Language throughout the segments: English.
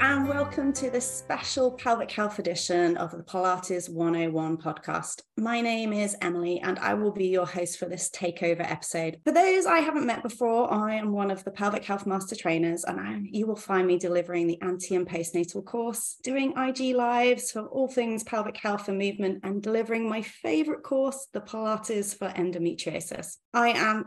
and welcome to this special pelvic health edition of the Pilates 101 podcast. My name is Emily, and I will be your host for this takeover episode. For those I haven't met before, I am one of the pelvic health master trainers, and I, you will find me delivering the anti and postnatal course, doing IG lives for all things pelvic health and movement, and delivering my favorite course, the Pilates for endometriosis. I am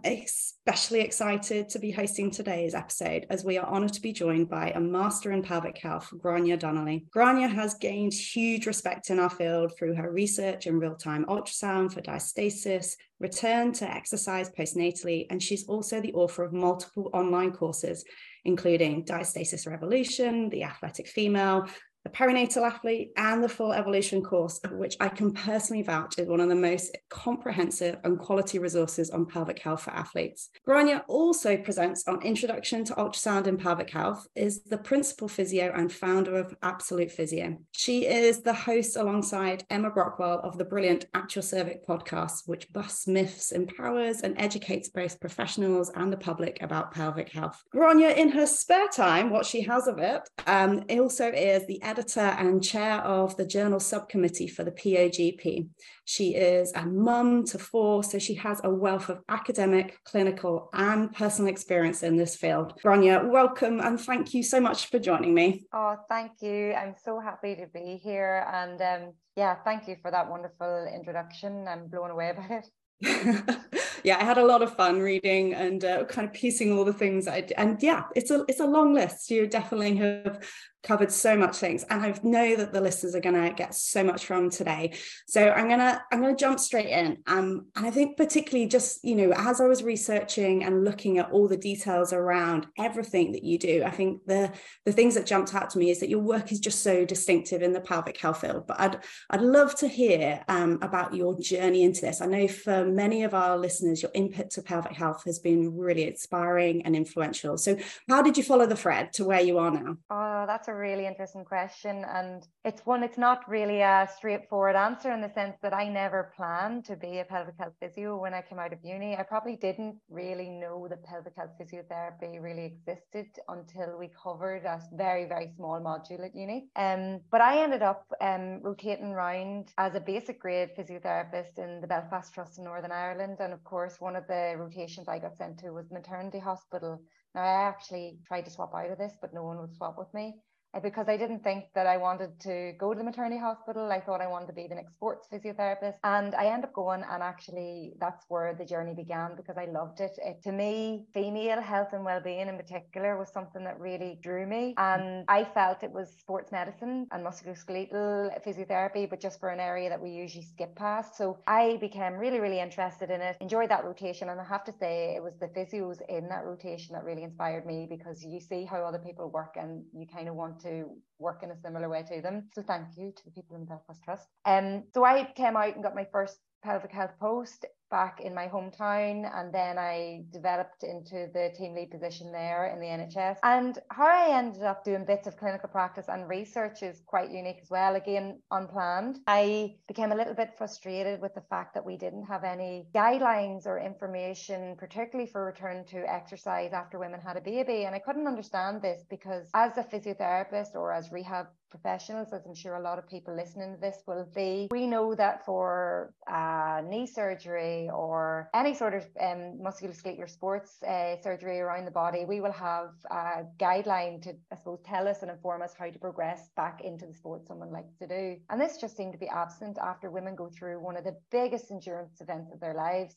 especially excited to be hosting today's episode as we are honored to be joined by a master in pelvic health, Grainne Donnelly. Grainne has gained huge respect in our field through her research in real time ultrasound for diastasis, return to exercise postnatally, and she's also the author of multiple online courses, including Diastasis Revolution, The Athletic Female, the perinatal athlete and the full evolution course, which I can personally vouch is one of the most comprehensive and quality resources on pelvic health for athletes. Grainne also presents on Introduction to Ultrasound in Pelvic Health, is the principal physio and founder of Absolute Physio. She is the host alongside Emma Brockwell of the brilliant Actual Cervix podcast, which busts myths, empowers and educates both professionals and the public about pelvic health. Grainne, in her spare time, what she has of it, um, also is the editor and chair of the journal subcommittee for the POGP. She is a mum to four, so she has a wealth of academic, clinical, and personal experience in this field. Grainne, welcome and thank you so much for joining me. Oh, thank you. I'm so happy to be here. And um, yeah, thank you for that wonderful introduction. I'm blown away by it. yeah, I had a lot of fun reading and uh, kind of piecing all the things I and yeah, it's a it's a long list. You definitely have covered so much things and i know that the listeners are going to get so much from today so i'm to i'm to jump straight in um, and i think particularly just you know as i was researching and looking at all the details around everything that you do i think the the things that jumped out to me is that your work is just so distinctive in the pelvic health field but i'd i'd love to hear um, about your journey into this i know for many of our listeners your input to pelvic health has been really inspiring and influential so how did you follow the thread to where you are now oh that's a really interesting question. And it's one, it's not really a straightforward answer in the sense that I never planned to be a pelvic health physio when I came out of uni. I probably didn't really know that pelvic health physiotherapy really existed until we covered a very, very small module at uni. Um, but I ended up um, rotating around as a basic grade physiotherapist in the Belfast Trust in Northern Ireland. And of course, one of the rotations I got sent to was maternity hospital. Now, I actually tried to swap out of this, but no one would swap with me. Because I didn't think that I wanted to go to the maternity hospital. I thought I wanted to be the next sports physiotherapist. And I ended up going, and actually, that's where the journey began because I loved it. it to me, female health and well-being in particular was something that really drew me. And I felt it was sports medicine and musculoskeletal physiotherapy, but just for an area that we usually skip past. So I became really, really interested in it, enjoyed that rotation. And I have to say, it was the physios in that rotation that really inspired me because you see how other people work and you kind of want to work in a similar way to them. So thank you to the people in Belfast Trust. Um, so I came out and got my first pelvic health post back in my hometown and then I developed into the team lead position there in the NHS. And how I ended up doing bits of clinical practice and research is quite unique as well, again, unplanned. I became a little bit frustrated with the fact that we didn't have any guidelines or information, particularly for return to exercise after women had a baby. And I couldn't understand this because as a physiotherapist or as rehab professionals, as I'm sure a lot of people listening to this will be, we know that for uh, knee surgery or any sort of um, musculoskeletal sports uh, surgery around the body, we will have a guideline to, I suppose, tell us and inform us how to progress back into the sport someone likes to do. And this just seemed to be absent after women go through one of the biggest endurance events of their lives.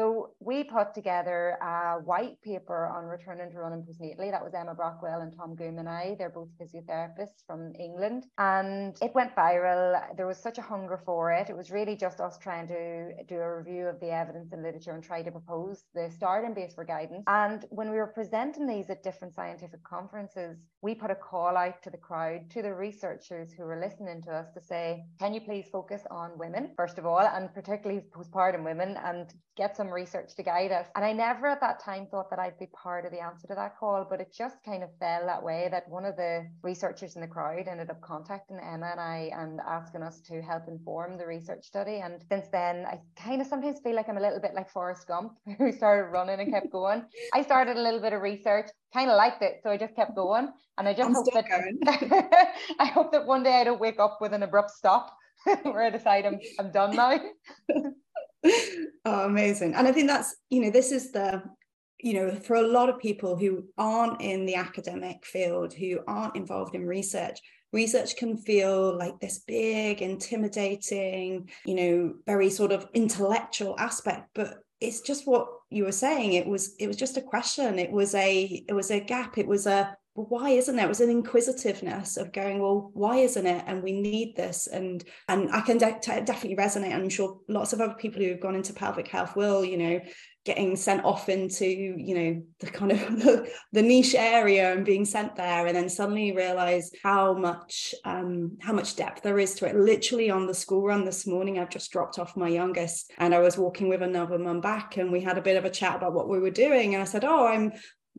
So we put together a white paper on returning to running postnatally. That was Emma Brockwell and Tom Goom and I. They're both physiotherapists from England. And it went viral. There was such a hunger for it. It was really just us trying to do a review of the evidence and literature and try to propose the starting base for guidance. And when we were presenting these at different scientific conferences, we put a call out to the crowd, to the researchers who were listening to us to say, can you please focus on women, first of all, and particularly postpartum women, and get some research to guide us. And I never at that time thought that I'd be part of the answer to that call, but it just kind of fell that way that one of the researchers in the crowd ended up contacting Emma and I and asking us to help inform the research study. And since then, I kind of sometimes feel like I'm a little bit like Forrest Gump, who started running and kept going. I started a little bit of research, kind of liked it. So I just kept going. And I just I'm hope that I hope that one day I don't wake up with an abrupt stop where I decide I'm I'm done now. oh, amazing. And I think that's, you know, this is the you know, for a lot of people who aren't in the academic field, who aren't involved in research, research can feel like this big, intimidating, you know, very sort of intellectual aspect. But it's just what you were saying it was it was just a question. It was a it was a gap. It was a well, why isn't there? It was an inquisitiveness of going, well, why isn't it? And we need this. And and I can de- definitely resonate. I'm sure lots of other people who have gone into pelvic health will, you know, getting sent off into you know the kind of the, the niche area and being sent there and then suddenly realize how much um how much depth there is to it literally on the school run this morning i've just dropped off my youngest and i was walking with another mum back and we had a bit of a chat about what we were doing and i said oh i'm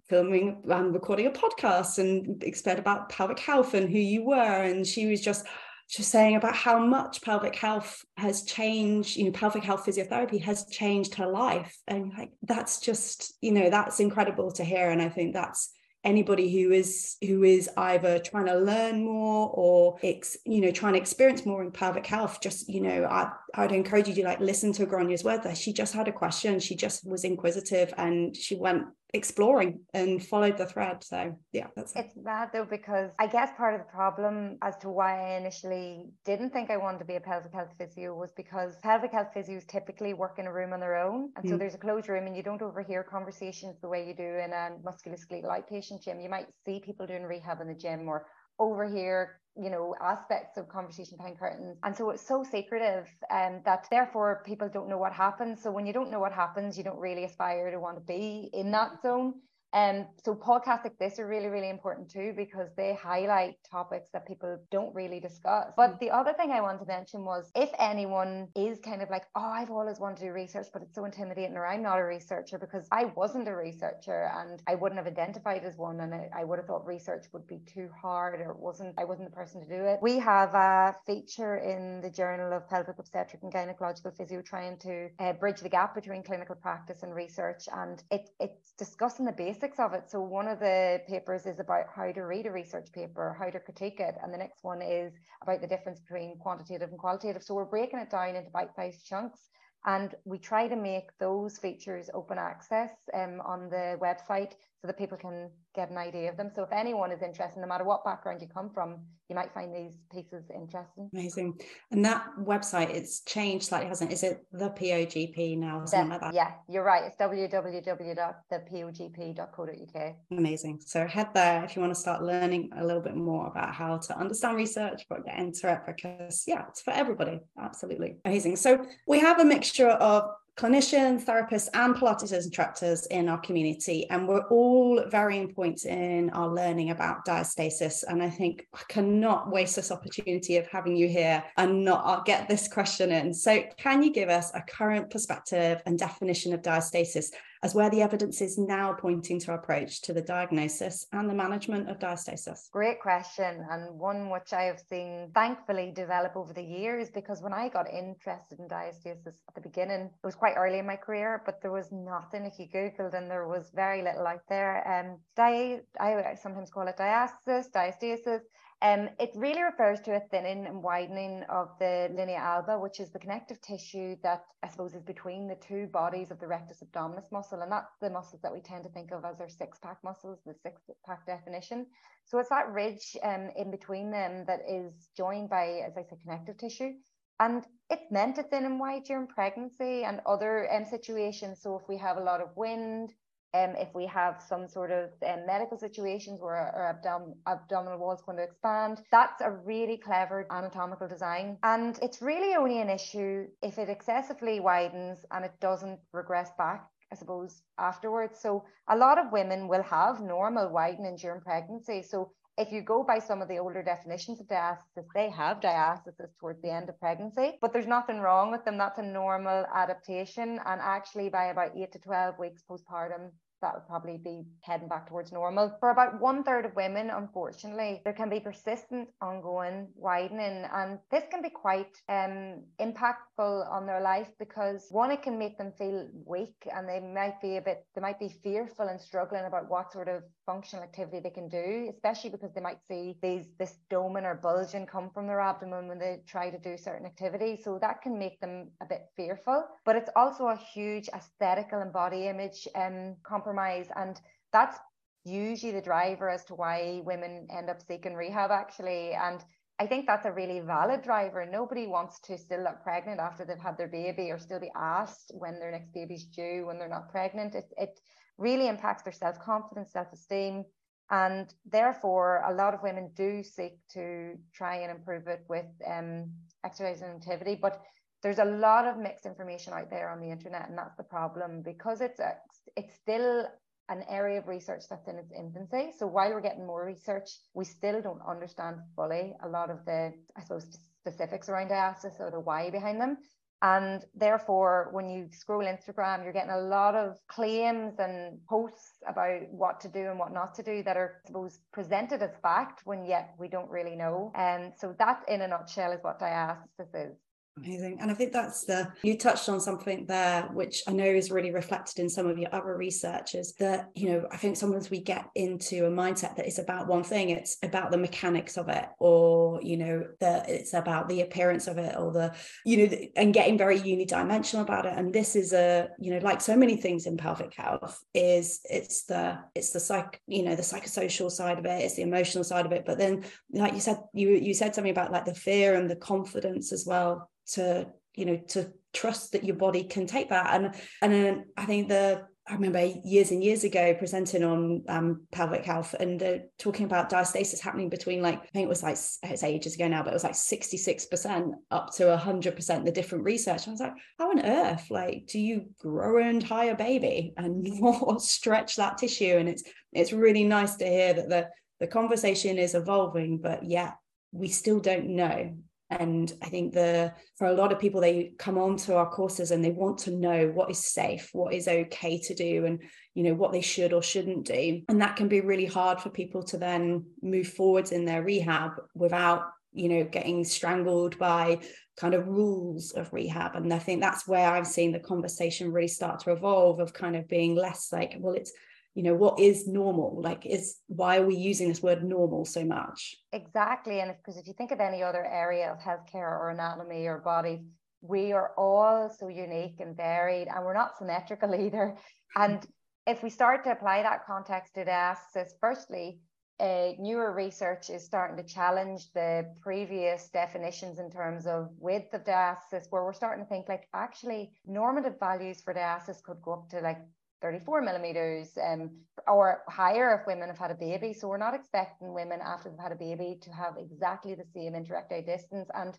filming and recording a podcast and explained about pelvic health and who you were. And she was just just saying about how much pelvic health has changed you know pelvic health physiotherapy has changed her life. And like that's just you know that's incredible to hear. And i think that's anybody who is who is either trying to learn more or ex, you know trying to experience more in pelvic health just you know i i'd encourage you to like listen to Grainne's word there she just had a question. She just was inquisitive and she went exploring and followed the thread. So yeah, that's it's mad though because I guess part of the problem as to why I initially didn't think I wanted to be a pelvic health physio was because pelvic health physios typically work in a room on their own. And mm. so there's a closed room and you don't overhear conversations the way you do in a musculoskeletal outpatient gym. You might see people doing rehab in the gym or overhear you know aspects of conversation behind curtains. And so it's so secretive and um, that therefore people don't know what happens. So when you don't know what happens you don't really aspire to want to be in that zone um, so podcasts like this are really, really important too because they highlight topics that people don't really discuss. But the other thing I wanted to mention was if anyone is kind of like, oh, I've always wanted to do research, but it's so intimidating, or I'm not a researcher because I wasn't a researcher and I wouldn't have identified as one, and I, I would have thought research would be too hard or wasn't I wasn't the person to do it. We have a feature in the Journal of Pelvic Obstetric and Gynecological Physio trying to uh, bridge the gap between clinical practice and research, and it, it's discussing the basics basics of it. So one of the papers is about how to read a research paper, how to critique it, and the next one is about the difference between quantitative and qualitative. So we're breaking it down into bite-sized chunks and we try to make those features open access um, on the website so that people can get an idea of them. So if anyone is interested, no matter what background you come from, you might find these pieces interesting. Amazing. And that website, it's changed slightly, hasn't it? Is it the POGP now or something the, like that? Yeah, you're right. It's www.thepogp.co.uk. Amazing. So head there if you want to start learning a little bit more about how to understand research, but get into it because yeah, it's for everybody. Absolutely. Amazing. So we have a mixture of clinicians, therapists, and Pilates instructors in our community. And we're all varying points in our learning about diastasis. And I think I cannot waste this opportunity of having you here and not get this question in. So, can you give us a current perspective and definition of diastasis? As where the evidence is now pointing to our approach to the diagnosis and the management of diastasis? Great question, and one which I have seen thankfully develop over the years because when I got interested in diastasis at the beginning, it was quite early in my career, but there was nothing. If you Googled, and there was very little out there. Um, di- I sometimes call it diastasis, diastasis. Um, it really refers to a thinning and widening of the linea alba, which is the connective tissue that I suppose is between the two bodies of the rectus abdominis muscle. And that's the muscles that we tend to think of as our six pack muscles, the six pack definition. So it's that ridge um, in between them that is joined by, as I said, connective tissue. And it's meant to thin and wide during pregnancy and other um, situations. So if we have a lot of wind, um, if we have some sort of um, medical situations where our abdom- abdominal wall is going to expand, that's a really clever anatomical design. And it's really only an issue if it excessively widens and it doesn't regress back. I suppose afterwards. So a lot of women will have normal widening during pregnancy. So if you go by some of the older definitions of diastasis, they have diastasis towards the end of pregnancy, but there's nothing wrong with them. That's a normal adaptation. And actually, by about eight to 12 weeks postpartum, that would probably be heading back towards normal. For about one third of women, unfortunately, there can be persistent ongoing widening, and this can be quite um, impactful on their life because one, it can make them feel weak and they might be a bit, they might be fearful and struggling about what sort of functional activity they can do, especially because they might see these this doming or bulging come from their abdomen when they try to do certain activities. So that can make them a bit fearful. But it's also a huge aesthetical and body image um, compromise. And that's usually the driver as to why women end up seeking rehab actually. And I think that's a really valid driver. Nobody wants to still look pregnant after they've had their baby or still be asked when their next baby's due when they're not pregnant. It, it really impacts their self confidence, self esteem. And therefore, a lot of women do seek to try and improve it with um, exercise and activity. But there's a lot of mixed information out there on the internet, and that's the problem because it's a, it's still an area of research that's in its infancy. So while we're getting more research, we still don't understand fully a lot of the, I suppose, specifics around diastasis or the why behind them. And therefore, when you scroll Instagram, you're getting a lot of claims and posts about what to do and what not to do that are, I suppose, presented as fact when yet we don't really know. And so that, in a nutshell, is what diastasis is. Amazing. And I think that's the, you touched on something there, which I know is really reflected in some of your other researchers that, you know, I think sometimes we get into a mindset that it's about one thing, it's about the mechanics of it, or, you know, that it's about the appearance of it, or the, you know, and getting very unidimensional about it. And this is a, you know, like so many things in pelvic health, is it's the, it's the psych, you know, the psychosocial side of it, it's the emotional side of it. But then, like you said, you you said something about like the fear and the confidence as well to you know to trust that your body can take that and and then i think the I remember years and years ago presenting on um, pelvic health and uh, talking about diastasis happening between like I think it was like it's ages ago now, but it was like sixty six percent up to hundred percent. The different research. I was like, how on earth like do you grow and hire a baby and stretch that tissue? And it's it's really nice to hear that the the conversation is evolving, but yet we still don't know and i think the for a lot of people they come on to our courses and they want to know what is safe what is okay to do and you know what they should or shouldn't do. And that can be really hard for people to then move forwards in their rehab without you know getting strangled by kind of rules of rehab. And i think that's where i've seen the conversation really start to evolve of kind of being less like well it's you know what is normal? Like is why are we using this word normal so much? Exactly and because if, if you think of any other area of healthcare or anatomy or body we are all so unique and varied and we're not symmetrical either. And if we start to apply that context to diastasis firstly uh, newer research is starting to challenge the previous definitions in terms of width of diastasis, where we're starting to think like actually normative values for diastasis could go up to like 34 millimeters um, or higher if women have had a baby. So we're not expecting women after they've had a baby to have exactly the same inter-recti distance. And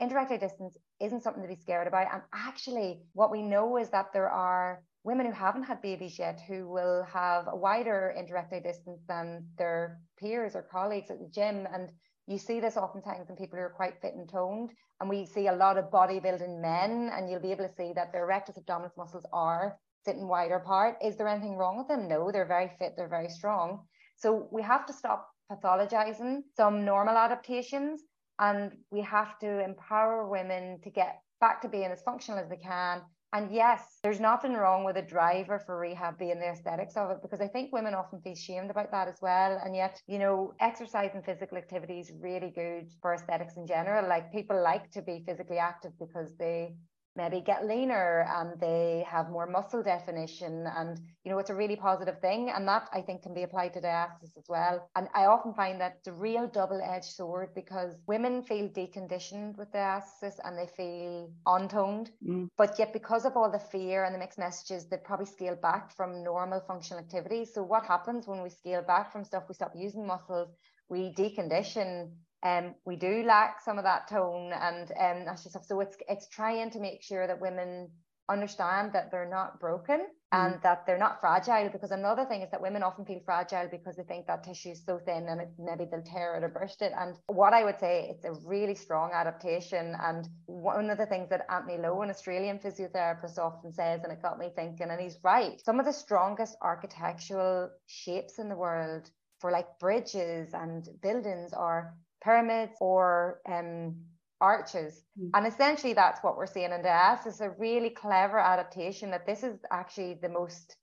inter-recti distance isn't something to be scared about. And actually, what we know is that there are women who haven't had babies yet who will have a wider inter-recti distance than their peers or colleagues at the gym. And you see this oftentimes in people who are quite fit and toned. And we see a lot of bodybuilding men, and you'll be able to see that their rectus abdominis muscles are sitting wider apart. Is there anything wrong with them? No, they're very fit, they're very strong. So we have to stop pathologizing some normal adaptations and we have to empower women to get back to being as functional as they can. And yes, there's nothing wrong with a driver for rehab being the aesthetics of it because I think women often feel shamed about that as well. And yet, you know, exercise and physical activity is really good for aesthetics in general. Like people like to be physically active because they maybe get leaner and they have more muscle definition and you know it's a really positive thing. And that i think can be applied to diastasis as well. And i often find that a real double-edged sword because women feel deconditioned with diastasis and they feel untoned. Mm. but yet because of all the fear and the mixed messages they probably scale back from normal functional activities so what happens when we scale back from stuff? We stop using muscles. We decondition um, we do lack some of that tone and um, that stuff. So it's it's trying to make sure that women understand that they're not broken mm. and that they're not fragile because another thing is that women often feel fragile because they think that tissue is so thin and it, maybe they'll tear it or burst it and what i would say it's a really strong adaptation and one of the things that Antony Lo an australian physiotherapist often says and it got me thinking and he's right some of the strongest architectural shapes in the world for like bridges and buildings or pyramids or um, arches. Mm. And essentially, that's what we're seeing in the ass is a really clever adaptation that this is actually the most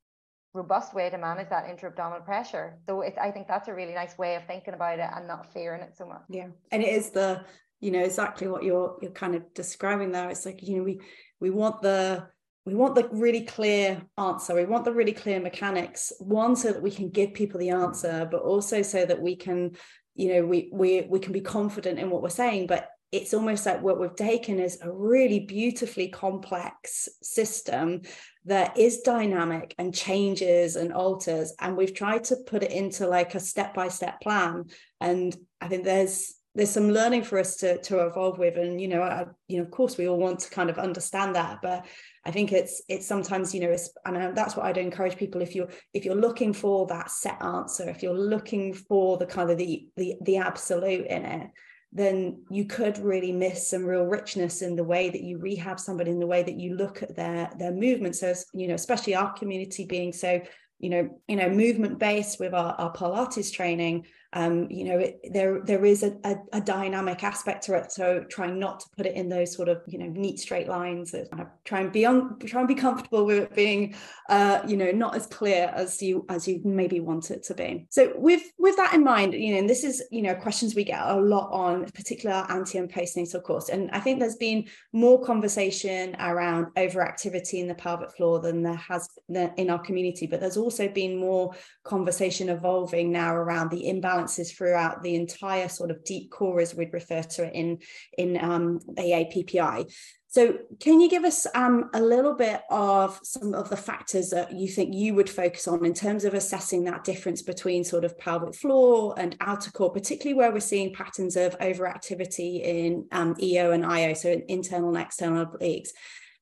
robust way to manage that intra-abdominal pressure. So it's, I think that's a really nice way of thinking about it and not fearing it so much. Yeah. And it is the, you know, exactly what you're you're kind of describing there. It's like, you know, we we want the we want the really clear answer. We want the really clear mechanics. One, so that we can give people the answer, but also so that we can, you know, we we we can be confident in what we're saying. But it's almost like what we've taken is a really beautifully complex system that is dynamic and changes and alters and we've tried to put it into like a step by step plan and i think there's there's some learning for us to to evolve with. And you know I, you know of course we all want to kind of understand that but i think it's it's sometimes you know it's and uh, that's what i'd encourage people if you're if you're looking for that set answer if you're looking for the kind of the the, the absolute in it then you could really miss some real richness in the way that you rehab somebody in the way that you look at their their movement so you know especially our community being so you know you know movement based with our, our pilates training um, you know, it, there there is a, a, a, dynamic aspect to it. So trying not to put it in those sort of you know neat straight lines. That kind of try and be un, try and be comfortable with it being, uh, you know, not as clear as you as you maybe want it to be. So with with that in mind, you know, and this is you know questions we get a lot on, particular anti and postnatal course, and I think there's been more conversation around overactivity in the pelvic floor than there has in our community, but there's also been more conversation evolving now around the imbalances throughout the entire sort of deep core, as we'd refer to it in, in um, APPI. So, can you give us um, a little bit of some of the factors that you think you would focus on in terms of assessing that difference between sort of pelvic floor and outer core, particularly where we're seeing patterns of overactivity in um, EO and IO, so internal and external obliques?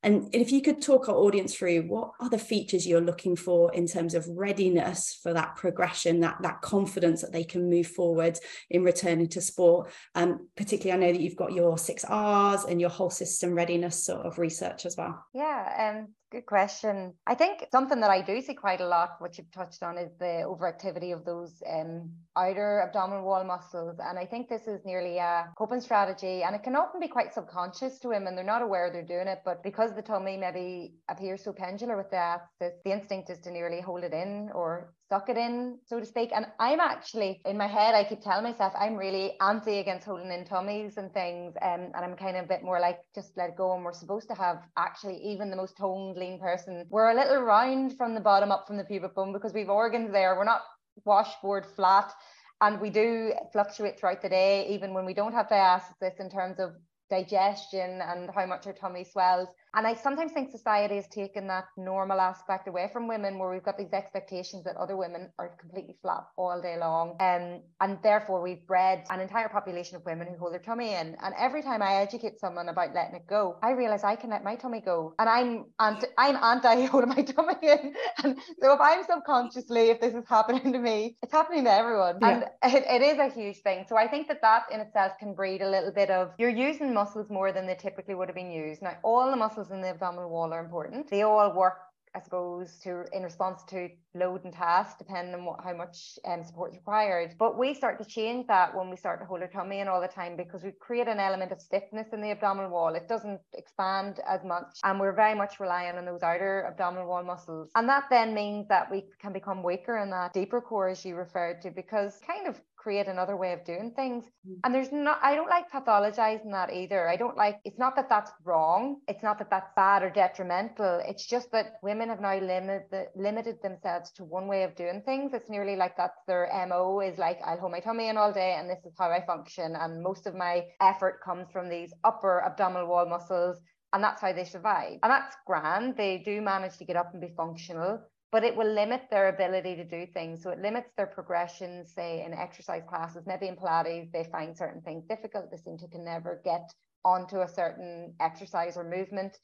And if you could talk our audience through what are the features you're looking for in terms of readiness for that progression, that, that confidence that they can move forward in returning to sport. Um, particularly, I know that you've got your six R's and your whole system readiness sort of research as well. Yeah, um, Good question. I think something that I do see quite a lot, what you've touched on, is the overactivity of those um, outer abdominal wall muscles. And I think this is nearly a coping strategy. And it can often be quite subconscious to women. They're not aware they're doing it. But because the tummy maybe appears so pendular with the, the instinct is to nearly hold it in or suck it in, so to speak. And I'm actually in my head, I keep telling myself I'm really anti against holding in tummies and things. Um, and I'm kind of a bit more like just let go. And we're supposed to have actually even the most toned, lean person. We're a little round from the bottom up from the pubic bone because we've organs there. We're not washboard flat. And we do fluctuate throughout the day, even when we don't have diastasis in terms of digestion and how much our tummy swells. And I sometimes think society has taken that normal aspect away from women where we've got these expectations that other women are completely flat all day long. Um, and therefore, we've bred an entire population of women who hold their tummy in. And every time I educate someone about letting it go, I realize I can let my tummy go. And I'm anti, I'm anti holding my tummy in. And so if I'm subconsciously, if this is happening to me, it's happening to everyone. Yeah. And it, it is a huge thing. So I think that that in itself can breed a little bit of you're using muscles more than they typically would have been used. Now, all the muscles in the abdominal wall are important. They all work I suppose, to in response to load and task, depending on what, how much um, support is required. But we start to change that when we start to hold our tummy in all the time because we create an element of stiffness in the abdominal wall. It doesn't expand as much, and we're very much relying on those outer abdominal wall muscles. And that then means that we can become weaker in that deeper core, as you referred to, because kind of create another way of doing things. Mm. And there's not, I don't like pathologizing that either. I don't like, it's not that that's wrong. It's not that that's bad or detrimental. It's just that women have now limited, limited themselves to one way of doing things. It's nearly like that's their MO is like, I'll hold my tummy in all day and this is how I function. And most of my effort comes from these upper abdominal wall muscles and that's how they survive. And that's grand. They do manage to get up and be functional but it will limit their ability to do things. So it limits their progression, say in exercise classes, maybe in Pilates, they find certain things difficult. They seem to can never get onto a certain exercise or movement.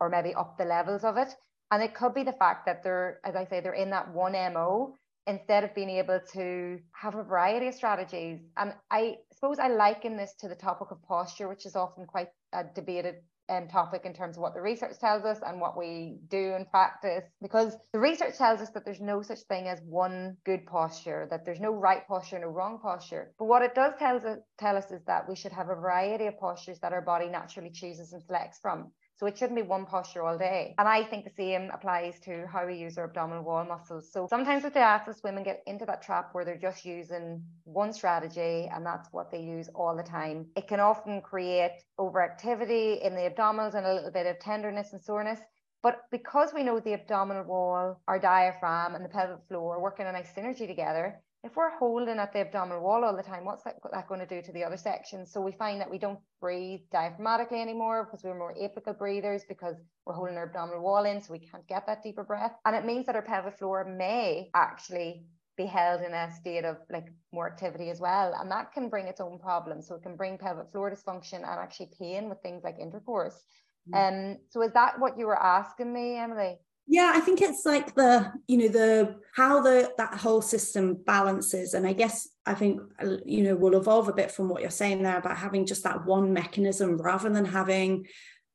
or maybe up the levels of it. And it could be the fact that they're, as I say, they're in that one MO instead of being able to have a variety of strategies. And I suppose I liken this to the topic of posture, which is often quite a debated um, topic in terms of what the research tells us and what we do in practice because the research tells us that there's no such thing as one good posture that there's no right posture no wrong posture. But what it does tell us, tell us is that we should have a variety of postures that our body naturally chooses and selects from so it shouldn't be one posture all day. And I think the same applies to how we use our abdominal wall muscles. So sometimes with diastasis, women get into that trap where they're just using one strategy and that's what they use all the time. It can often create overactivity in the abdominals and a little bit of tenderness and soreness. But because we know the abdominal wall, our diaphragm, and the pelvic floor work in a nice synergy together, if we're holding at the abdominal wall all the time, what's that, that going to do to the other sections? So we find that we don't breathe diaphragmatically anymore because we're more apical breathers because we're holding our abdominal wall in, so we can't get that deeper breath. And it means that our pelvic floor may actually be held in a state of like more activity as well. And that can bring its own problems. So it can bring pelvic floor dysfunction and actually pain with things like intercourse. Mm. Um, so is that what you were asking me, Emily? Yeah i think it's like the you know the how the that whole system balances and i guess i think you know will evolve a bit from what you're saying there about having just that one mechanism rather than having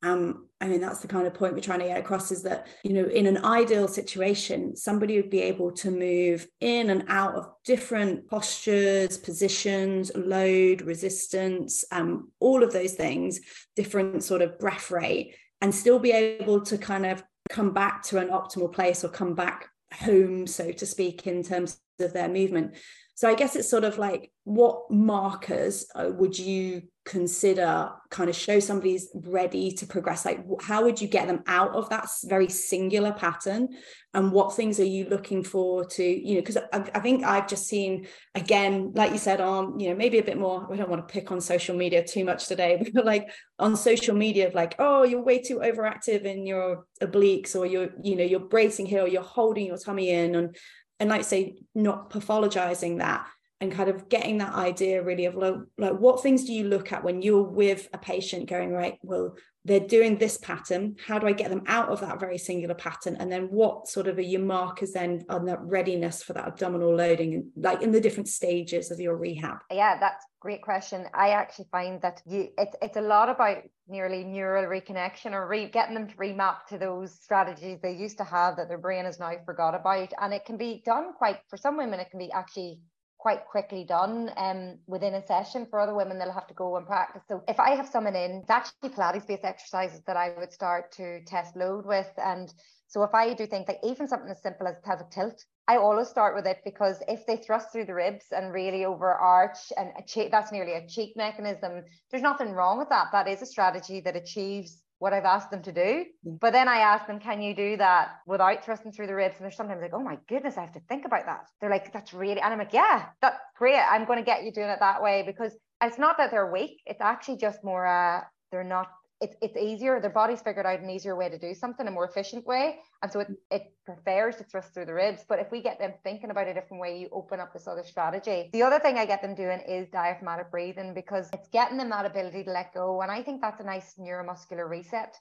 um, I mean, that's the kind of point we're trying to get across is that, you know, in an ideal situation, somebody would be able to move in and out of different postures, positions, load, resistance, um, all of those things, different sort of breath rate, and still be able to kind of come back to an optimal place or come back home, so to speak, in terms of their movement. So I guess it's sort of like what markers uh, would you consider kind of show somebody's ready to progress? Like how would you get them out of that very singular pattern? And what things are you looking for to you know because I, I, think i've just seen again like you said on you know maybe a bit more we don't want to pick on social media too much today but like on social media of like oh you're way too overactive in your obliques or you're you know you're bracing here or you're holding your tummy in and and like say not pathologizing that and kind of getting that idea really of like, like what things do you look at when you're with a patient going right well they're doing this pattern. How do i get them out of that very singular pattern? And then what sort of are your markers then on that readiness for that abdominal loading like in the different stages of your rehab? Yeah that's great question. I actually find that you it's, it's a lot about nearly neural reconnection or re, getting them to remap to those strategies they used to have that their brain has now forgot about and it can be done quite for some women it can be actually quite quickly done um, within a session. For other women, they'll have to go and practice. So if I have someone in, it's actually Pilates-based exercises that I would start to test load with. And so if I do things like even something as simple as pelvic tilt, I always start with it because if they thrust through the ribs and really overarch and that's nearly a cheek mechanism, there's nothing wrong with that. That is a strategy that achieves what I've asked them to do. But then I ask them, can you do that without thrusting through the ribs? And they're sometimes like, oh my goodness, I have to think about that. They're like, that's really, and I'm like, yeah, that's great. I'm going to get you doing it that way because it's not that they're weak. It's actually just more, uh, they're not it's it's easier. Their body's figured out an easier way to do something, a more efficient way, and so it mm. it prefers to thrust through the ribs. But if we get them thinking about a different way, you open up this other strategy. The other thing I get them doing is diaphragmatic breathing because it's getting them that ability to let go, and I think that's a nice neuromuscular reset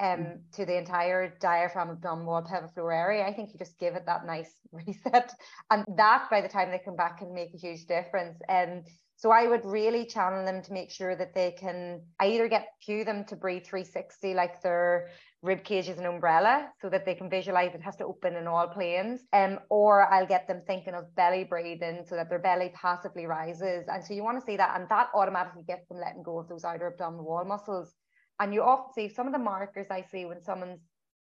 um mm. to the entire diaphragm abdominal wall pelvic floor area i think you just give it that nice reset. And that by the time they come back can make a huge difference. And so I would really channel them to make sure that they can I either get cue them to breathe 360 like their rib cage is an umbrella so that they can visualize it has to open in all planes. Um, or I'll get them thinking of belly breathing so that their belly passively rises. And so you want to see that and that automatically gets them letting go of those outer abdominal wall muscles and you often see some of the markers I see when someone's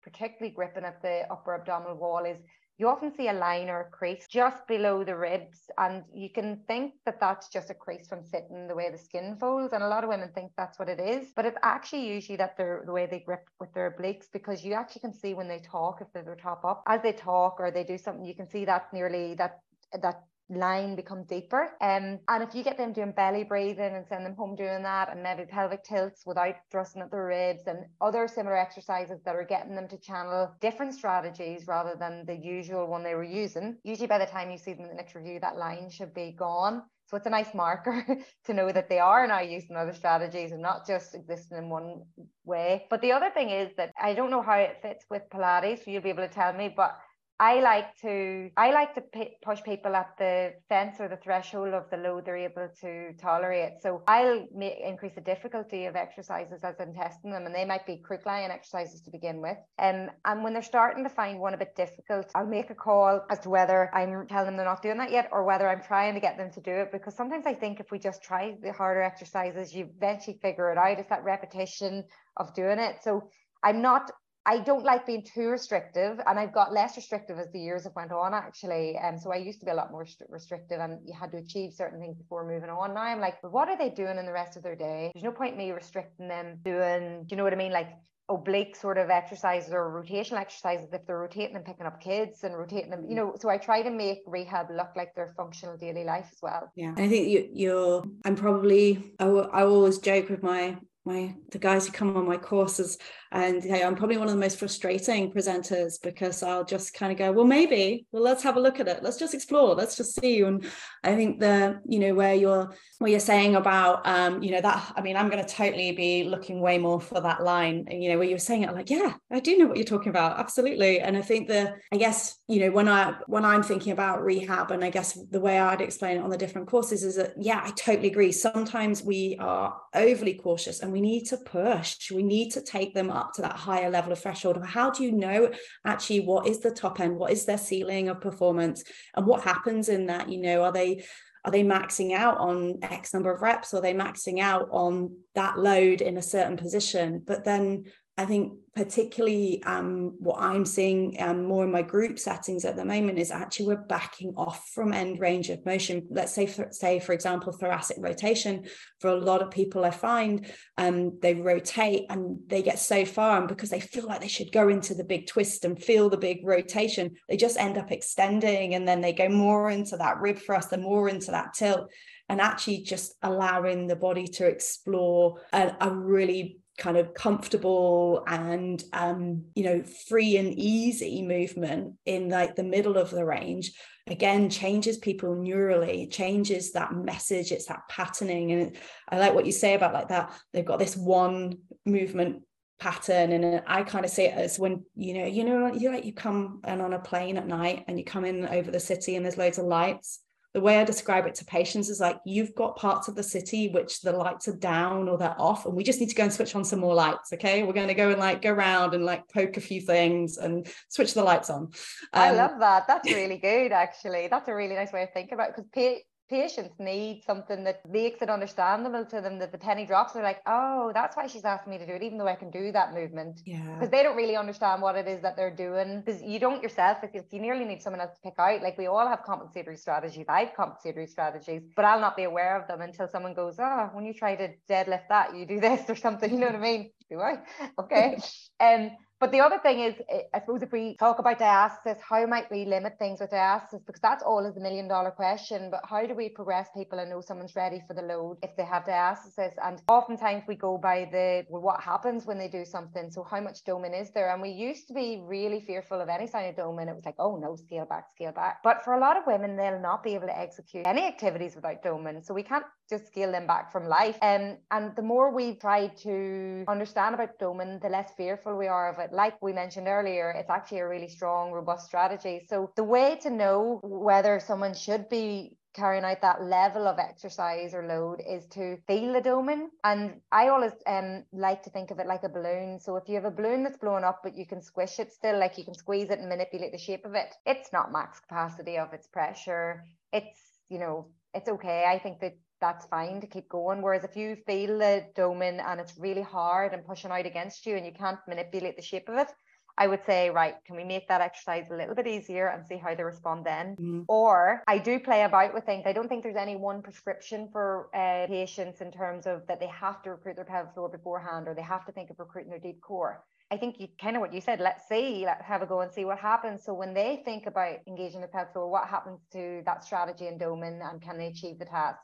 particularly gripping at the upper abdominal wall is you often see a line or a crease just below the ribs. And you can think that that's just a crease from sitting the way the skin folds. And a lot of women think that's what it is but it's actually usually that they're the way they grip with their obliques because you actually can see when they talk if they're top up as they talk or they do something you can see that nearly that that line become deeper. Um, and if you get them doing belly breathing and send them home doing that, and maybe pelvic tilts without thrusting at the ribs and other similar exercises that are getting them to channel different strategies rather than the usual one they were using, usually by the time you see them in the next review, that line should be gone. So it's a nice marker to know that they are now using other strategies and not just existing in one way. But the other thing is that I don't know how it fits with Pilates, so you'll be able to tell me, but I like to I like to p- push people at the fence or the threshold of the load they're able to tolerate. So I'll make, increase the difficulty of exercises as I'm testing them, and they might be lying exercises to begin with. Um, and when they're starting to find one a bit difficult, I'll make a call as to whether I'm telling them they're not doing that yet or whether I'm trying to get them to do it. Because sometimes I think if we just try the harder exercises, you eventually figure it out. It's that repetition of doing it. So I'm not I don't like being too restrictive, and I've got less restrictive as the years have went on. Actually, and um, so I used to be a lot more restrictive, and you had to achieve certain things before moving on. Now I'm like, what are they doing in the rest of their day? There's no point me restricting them doing. Do you know what I mean? Like oblique sort of exercises or rotational exercises if they're rotating and picking up kids and rotating them you know so i try to make rehab look like their functional daily life as well yeah i think you, you're i'm probably I, I always joke with my my the guys who come on my courses and yeah, I'm probably one of the most frustrating presenters because I'll just kind of go well maybe. Well let's have a look at it. Let's just explore. Let's just see. And I think the you know where you're where you're saying about um you know that I mean I'm going to totally be looking way more for that line. You know where you're saying it like yeah I do know what you're talking about. Absolutely. And I think the I guess you know when I when I'm thinking about rehab and I guess the way I'd explain it on the different courses is that yeah I totally agree. Sometimes we are overly cautious and we need to push. We need to take them up to that higher level of threshold how do you know actually what is the top end? What is their ceiling of performance? And what happens in that? You know are they are they maxing out on x number of reps? Or are they maxing out on that load in a certain position? But then I think particularly um, what I'm seeing um, more in my group settings at the moment is actually we're backing off from end range of motion. Let's say, for, say for example, thoracic rotation. For a lot of people, I find um, they rotate and they get so far, and because they feel like they should go into the big twist and feel the big rotation, they just end up extending, and then they go more into that rib thrust and more into that tilt and actually just allowing the body to explore a, a really kind of comfortable and um, you know free and easy movement in like the middle of the range again changes people neurally changes that message it's that patterning and i like what you say about like that they've got this one movement pattern and i kind of see it as when you know you know you like you come and on a plane at night and you come in over the city and there's loads of lights the way I describe it to patients is like you've got parts of the city which the lights are down or they're off, and we just need to go and switch on some more lights. Okay, we're going to go and like go around and like poke a few things and switch the lights on. Um, I love that. That's really good, actually. That's a really nice way of thinking about it because patients need something that makes it understandable to them that the penny drops. They're like, oh, that's why she's asking me to do it, even though I can do that movement. Yeah. Because they don't really understand what it is that they're doing. Because you don't yourself, if you nearly need someone else to pick out. Like we all have compensatory strategies. I have compensatory strategies, but I'll not be aware of them until someone goes, oh, when you try to deadlift that, you do this or something. You know what I mean? Do I? Okay. um, but the other thing is, eh, I suppose if we talk about diastasis, how might we limit things with diastasis? Because that's always the million dollar question. But how do we progress people and know someone's ready for the load if they have diastasis? And oftentimes we go by the, well, what happens when they do something? So how much doming is there? And we used to be really fearful of any sign of doming. It was like, oh no, scale back, scale back. But for a lot of women, they'll not be able to execute any activities without doming. So we can't just scale them back from life. Um, and the more we try to understand about doming, the less fearful we are of it. Like we mentioned earlier, it's actually a really strong, robust strategy. So the way to know whether someone should be carrying out that level of exercise or load is to feel the doming. And I always um, like to think of it like a balloon. So if you have a balloon that's blown up, but you can squish it still, like you can squeeze it and manipulate the shape of it, it's not max capacity of its pressure. It's, you know, it's okay. I think that that's fine to keep going. Whereas if you feel the doming and it's really hard and pushing out against you and you can't manipulate the shape of it, I would say, right, can we make that exercise a little bit easier and see how they respond then? Mm-hmm. Or I do play about with things. I don't think there's any one prescription for uh, patients in terms of that they have to recruit their pelvic floor beforehand or they have to think of recruiting their deep core. I think you kind of what you said, let's see, let's have a go and see what happens. So when they think about engaging the pelvic floor, what happens to that strategy in doming and can they achieve the task?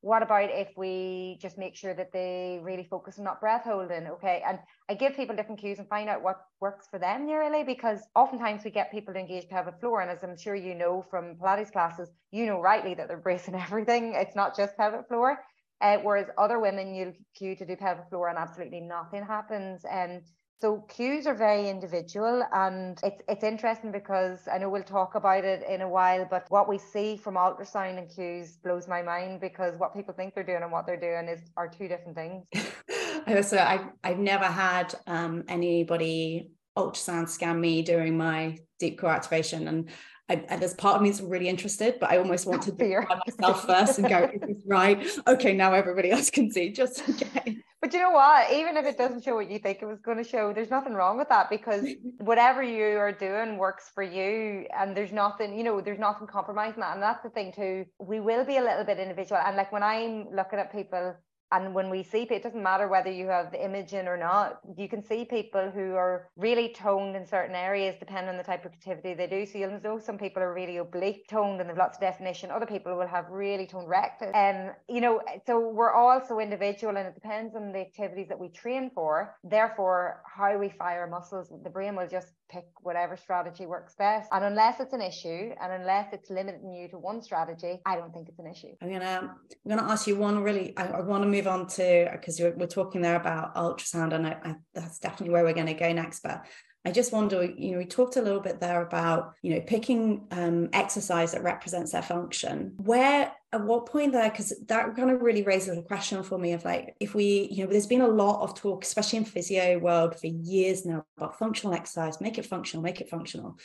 What about if we just make sure that they really focus on not breath holding? Okay. And I give people different cues and find out what works for them nearly because oftentimes we get people to engage pelvic floor. And as I'm sure you know from Pilates classes, you know rightly that they're bracing everything. It's not just pelvic floor. Uh, whereas other women you'll cue to do pelvic floor and absolutely nothing happens. And so cues are very individual and it's it's interesting because I know we'll talk about it in a while, but what we see from ultrasound and cues blows my mind because what people think they're doing and what they're doing is are two different things. so I've I've never had um, anybody ultrasound scan me during my deep core activation and I, and there's part of me that's really interested, but I almost want to do it myself first and go, is this right? Okay, now everybody else can see just okay. But you know what? Even if it doesn't show what you think it was going to show, there's nothing wrong with that because whatever you are doing works for you. And there's nothing, you know, there's nothing compromising that. And that's the thing too. We will be a little bit individual. And like when I'm looking at people and when we see it doesn't matter whether you have the image in or not you can see people who are really toned in certain areas depending on the type of activity they do. So you'll know some people are really oblique toned and they've lots of definition. Other people will have really toned rectus. And um, you know so we're all so individual and it depends on the activities that we train for. Therefore how we fire muscles the brain will just pick whatever strategy works best. And unless it's an issue and unless it's limiting you to one strategy, I don't think it's an issue. I'm gonna I'm gonna ask you one really. I, I want to move on to because we're talking there about ultrasound, and I, I, that's definitely where we're going to go next. But I just wonder, you know, we talked a little bit there about, you know, picking um, exercise that represents their function. Where, at what point there, because that kind of really raises a question for me of like, if we, you know, there's been a lot of talk, especially in physio world for years now about functional exercise, make it functional, make it functional.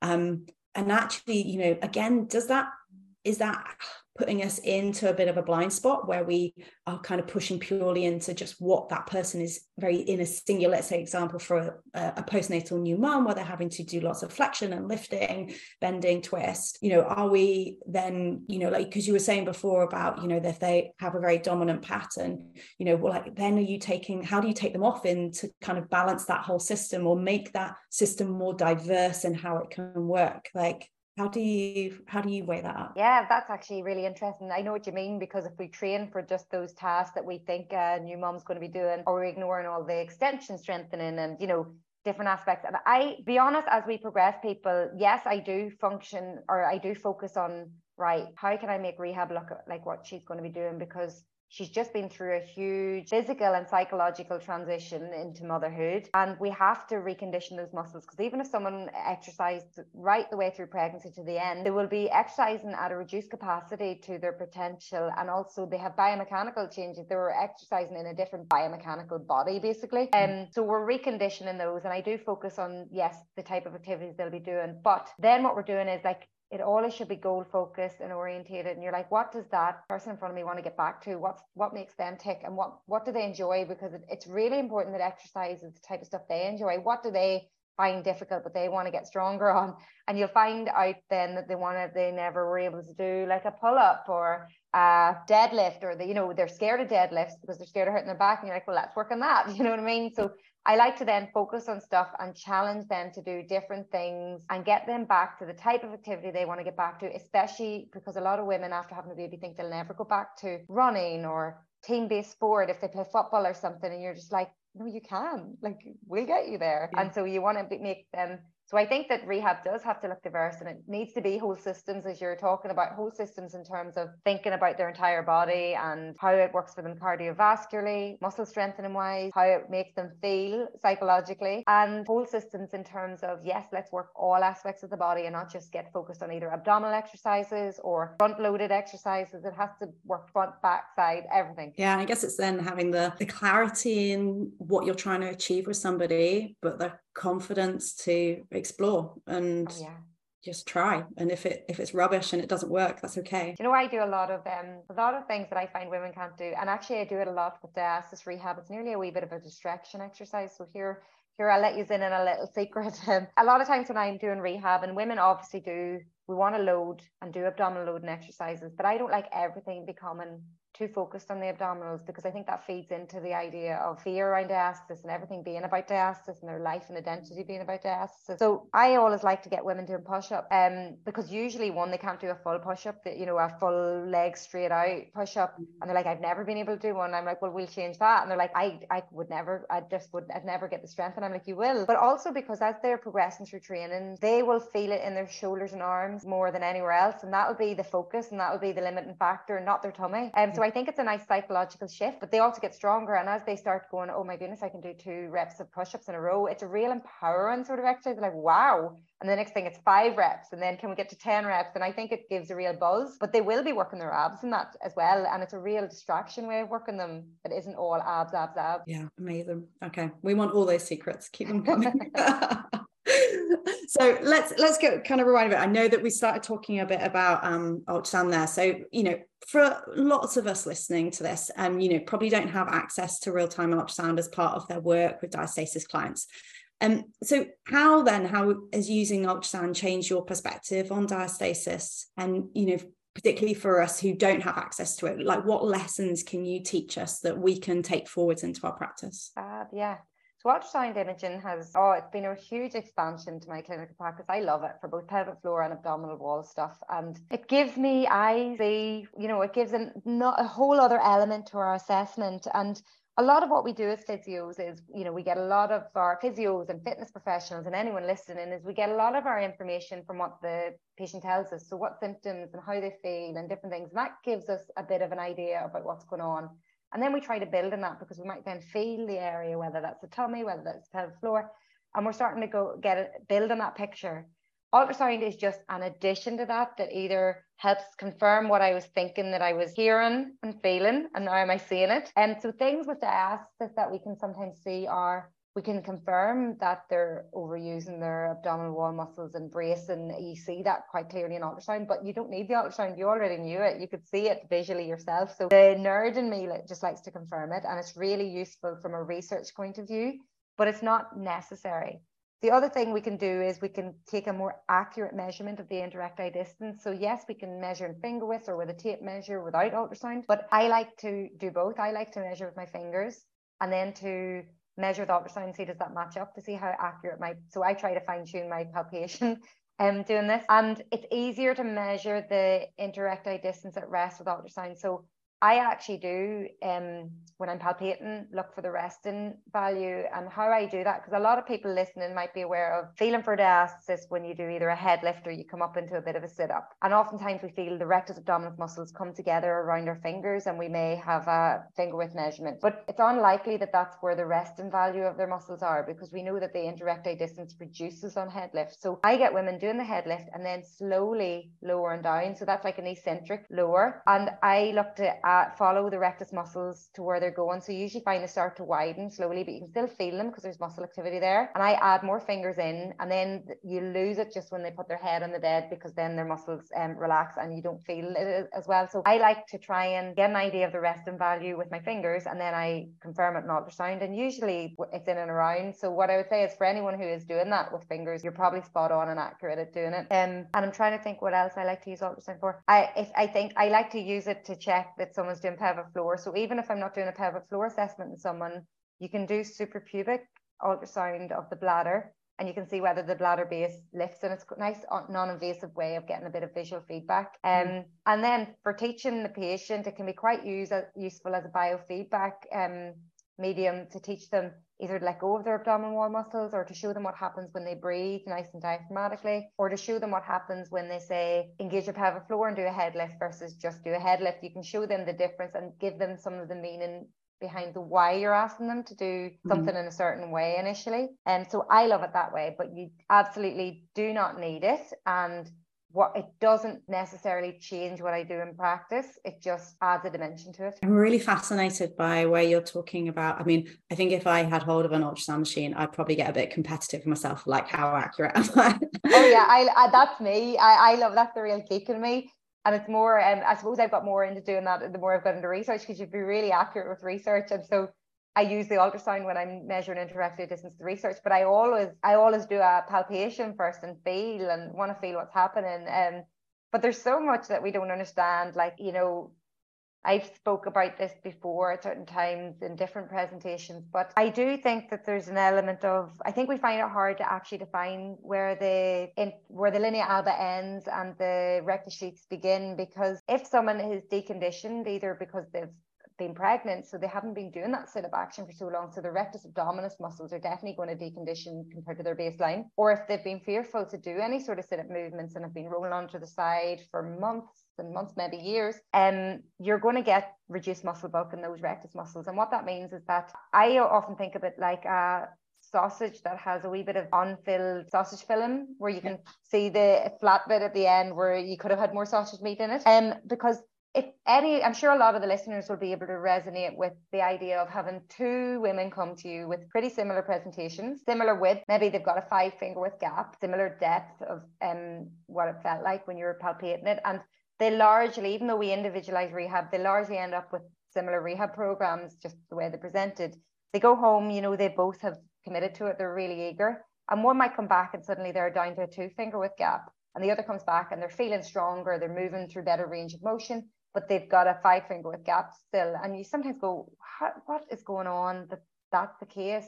Um, and actually, you know, again, does that, is that putting us into a bit of a blind spot where we are kind of pushing purely into just what that person is very in a singular let's say example for a, a postnatal new mom where they're having to do lots of flexion and lifting bending twist you know are we then you know like because you were saying before about you know if they have a very dominant pattern you know well like then are you taking how do you take them off in to kind of balance that whole system or make that system more diverse in how it can work? Like how do you how do you weigh that up? Yeah that's actually really interesting. I know what you mean because if we train for just those tasks that we think a new mom's going to be doing or we're ignoring all the extension strengthening and you know different aspects and i be honest as we progress people yes i do function or i do focus on right how can i make rehab look like what she's going to be doing? Because She's just been through a huge physical and psychological transition into motherhood. And we have to recondition those muscles because even if someone exercised right the way through pregnancy to the end, they will be exercising at a reduced capacity to their potential. And also, they have biomechanical changes. They were exercising in a different biomechanical body, basically. And mm. um, so we're reconditioning those. And I do focus on, yes, the type of activities they'll be doing. But then what we're doing is like it always should be goal focused and orientated and you're like what does that person in front of me want to get back to? What's what makes them tick? And what what do they enjoy? Because it, it's really important that exercise is the type of stuff they enjoy. What do they find difficult but they want to get stronger on and you'll find out then that they want to they never were able to do like a pull-up or a deadlift or they you know they're scared of deadlifts because they're scared of hurting their back and you're like well let's work on that you know what i mean so I like to then focus on stuff and challenge them to do different things and get them back to the type of activity they want to get back to, especially because a lot of women after having a baby think they'll never go back to running or team based sport if they play football or something. And you're just like, no, you can. Like, we'll get you there. Yeah. And so you want to make them so I think that rehab does have to look diverse and it needs to be whole systems, as you're talking about, whole systems in terms of thinking about their entire body and how it works for them cardiovascularly, muscle strengthening wise, how it makes them feel psychologically, and whole systems in terms of, yes, let's work all aspects of the body and not just get focused on either abdominal exercises or front loaded exercises. It has to work front, back, side, everything. Yeah. I guess it's then having the, the clarity in what you're trying to achieve with somebody, but the confidence to explore and oh, yeah. just try. And if it if it's rubbish and it doesn't work that's okay. You know i do a lot of um a lot of things that i find women can't do. And actually i do it a lot with diastasis rehab. It's nearly a wee bit of a distraction exercise. So here here i'll let you in on a little secret. Um, a lot of times when i'm doing rehab and women obviously do we want to load and do abdominal loading exercises but i don't like everything becoming too focused on the abdominals because I think that feeds into the idea of fear around diastasis and everything being about diastasis and their life and identity being about diastasis. So I always like to get women doing push up um, because usually one, they can't do a full push up, that you know, a full leg straight out push up. And they're like, I've never been able to do one. I'm like, well, we'll change that. And they're like, I, I would never, I just would, I'd never get the strength. And I'm like, you will. But also because as they're progressing through training, they will feel it in their shoulders and arms more than anywhere else. And that'll be the focus and that'll be the limiting factor, not their tummy. And um, so I think it's a nice psychological shift, but they also get stronger. And as they start going, oh my goodness, I can do two reps of push ups in a row, it's a real empowering sort of exercise. They're like, wow. And the next thing it's five reps. And then can we get to 10 reps? And I think it gives a real buzz, but they will be working their abs in that as well. And it's a real distraction way of working them that isn't all abs, abs, abs. Yeah, amazing. Okay. We want all those secrets. Keep them coming. so let's let's get kind of rewind a bit. I know that we started talking a bit about um ultrasound there. So you know, for lots of us listening to this, um, you know, probably don't have access to real-time ultrasound as part of their work with diastasis clients. Um, so how then, how has using ultrasound changed your perspective on diastasis? And you know, particularly for us who don't have access to it, like what lessons can you teach us that we can take forwards into our practice? Uh, yeah, so ultrasound imaging has, oh, it's been a huge expansion to my clinical practice. I love it for both pelvic floor and abdominal wall stuff. And it gives me, see, you know, it gives a, not a whole other element to our assessment. And a lot of what we do as physios is, you know, we get a lot of our physios and fitness professionals and anyone listening is we get a lot of our information from what the patient tells us. So what symptoms and how they feel and different things. And that gives us a bit of an idea about what's going on. And then we try to build on that because we might then feel the area, whether that's the tummy, whether that's the pelvic floor, and we're starting to go get it, build on that picture. Ultrasound is just an addition to that that either helps confirm what I was thinking that I was hearing and feeling, and now am I seeing it? And so things with diastasis that we can sometimes see are we can confirm that they're overusing their abdominal wall muscles and brace, and you see that quite clearly in ultrasound. But you don't need the ultrasound; you already knew it. You could see it visually yourself. So the nerd in me just likes to confirm it, and it's really useful from a research point of view. But it's not necessary. The other thing we can do is we can take a more accurate measurement of the inter-recti distance. So yes, we can measure in finger width or with a tape measure without ultrasound, but I like to do both. I like to measure with my fingers and then to measure the ultrasound, see does that match up to see how accurate my. So I try to fine tune my palpation um, doing this. And it's easier to measure the eye distance at rest with ultrasound. So I actually do um, when I'm palpating, look for the resting value and how I do that. Because a lot of people listening might be aware of feeling for diastasis when you do either a head lift or you come up into a bit of a sit up. And oftentimes we feel the rectus abdominis muscles come together around our fingers and we may have a finger width measurement. But it's unlikely that that's where the resting value of their muscles are because we know that the inter-recti distance reduces on head lift. So I get women doing the head lift and then slowly lowering down. So that's like an eccentric lower. And I look to uh, follow the rectus muscles to where they're going. So you usually find they start to widen slowly, but you can still feel them because there's muscle activity there. And I add more fingers in, and then you lose it just when they put their head on the bed because then their muscles um, relax and you don't feel it as well. So I like to try and get an idea of the resting value with my fingers, and then I confirm it in ultrasound. And usually it's in and around. So what I would say is for anyone who is doing that with fingers, you're probably spot on and accurate at doing it. Um, and I'm trying to think what else I like to use ultrasound for. I if I think I like to use it to check that someone's doing pelvic floor. So even if I'm not doing a pelvic floor assessment in someone, you can do suprapubic ultrasound of the bladder and you can see whether the bladder base lifts and it's a nice non-invasive way of getting a bit of visual feedback um, mm. and then for teaching the patient it can be quite use, uh, useful as a biofeedback um, medium to teach them either to let go of their abdominal wall muscles or to show them what happens when they breathe nice and diaphragmatically, or to show them what happens when they say engage your pelvic floor and do a head lift versus just do a head lift. You can show them the difference and give them some of the meaning behind the why you're asking them to do mm-hmm. something mm-hmm. in a certain way initially. And so I love it that way, but you absolutely do not need it. And what it doesn't necessarily change what I do in practice. It just adds a dimension to it. I'm really fascinated by where you're talking about. I mean, I think if I had hold of an ultrasound machine, I'd probably get a bit competitive myself, like how accurate am I? oh yeah, I, I, that's me. I, I love that's the real geek in me. And it's more, um, I suppose I've got more into doing that the more I've got into research because you'd be really accurate with research. And so I use the ultrasound when I'm measuring inter-recti distance research, but I always I always do a palpation first and feel and want to feel what's happening. Um, but there's so much that we don't understand. Like you know, I've spoke about this before at certain times in different presentations, but I do think that there's an element of I think we find it hard to actually define where the in, where the linea alba ends and the rectus sheaths begin because if someone is deconditioned either because they've been pregnant, so they haven't been doing that sit up action for so long. So the rectus abdominis muscles are definitely going to decondition compared to their baseline. Or if they've been fearful to do any sort of sit up movements and have been rolling onto the side for months and months, maybe years, um, you're going to get reduced muscle bulk in those rectus muscles. And what that means is that I often think of it like a sausage that has a wee bit of unfilled sausage film where you can see the flat bit at the end where you could have had more sausage meat in it. Um, because if any, I'm sure a lot of the listeners will be able to resonate with the idea of having two women come to you with pretty similar presentations, similar width. Maybe they've got a five finger width gap, similar depth of um what it felt like when you were palpating it. And they largely, even though we individualize rehab, they largely end up with similar rehab programs, just the way they're presented. They go home, you know, they both have committed to it, they're really eager. And one might come back and suddenly they're down to a two finger width gap. And the other comes back and they're feeling stronger, they're moving through better range of motion but they've got a five finger with gaps still. And you sometimes go, what is going on that that's the case?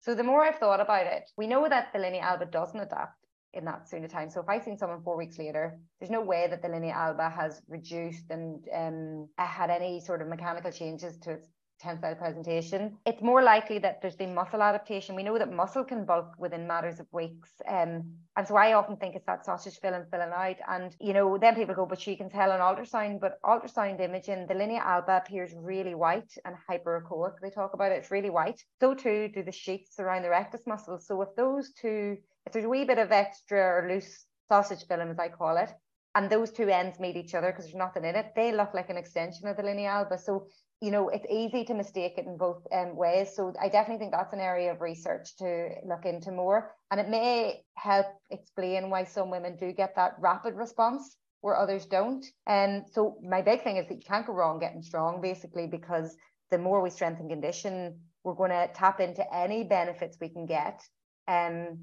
So the more I've thought about it, we know that the linea alba doesn't adapt in that soon of time. So if I seen someone four weeks later, there's no way that the linea alba has reduced and um, had any sort of mechanical changes to its tensile presentation. It's more likely that there's been muscle adaptation. We know that muscle can bulk within matters of weeks. Um, and so I often think it's that sausage filling filling out. And, you know, then people go, but she can tell on ultrasound, but ultrasound imaging, the linea alba appears really white and hyperechoic. They talk about it, it's really white. So too do the sheets around the rectus muscles. So if those two, if there's a wee bit of extra or loose sausage film, as I call it, and those two ends meet each other because there's nothing in it, they look like an extension of the linea alba. So you know, it's easy to mistake it in both um, ways. So I definitely think that's an area of research to look into more. And it may help explain why some women do get that rapid response where others don't. And so my big thing is that you can't go wrong getting strong, basically, because the more we strengthen condition, we're going to tap into any benefits we can get. Um,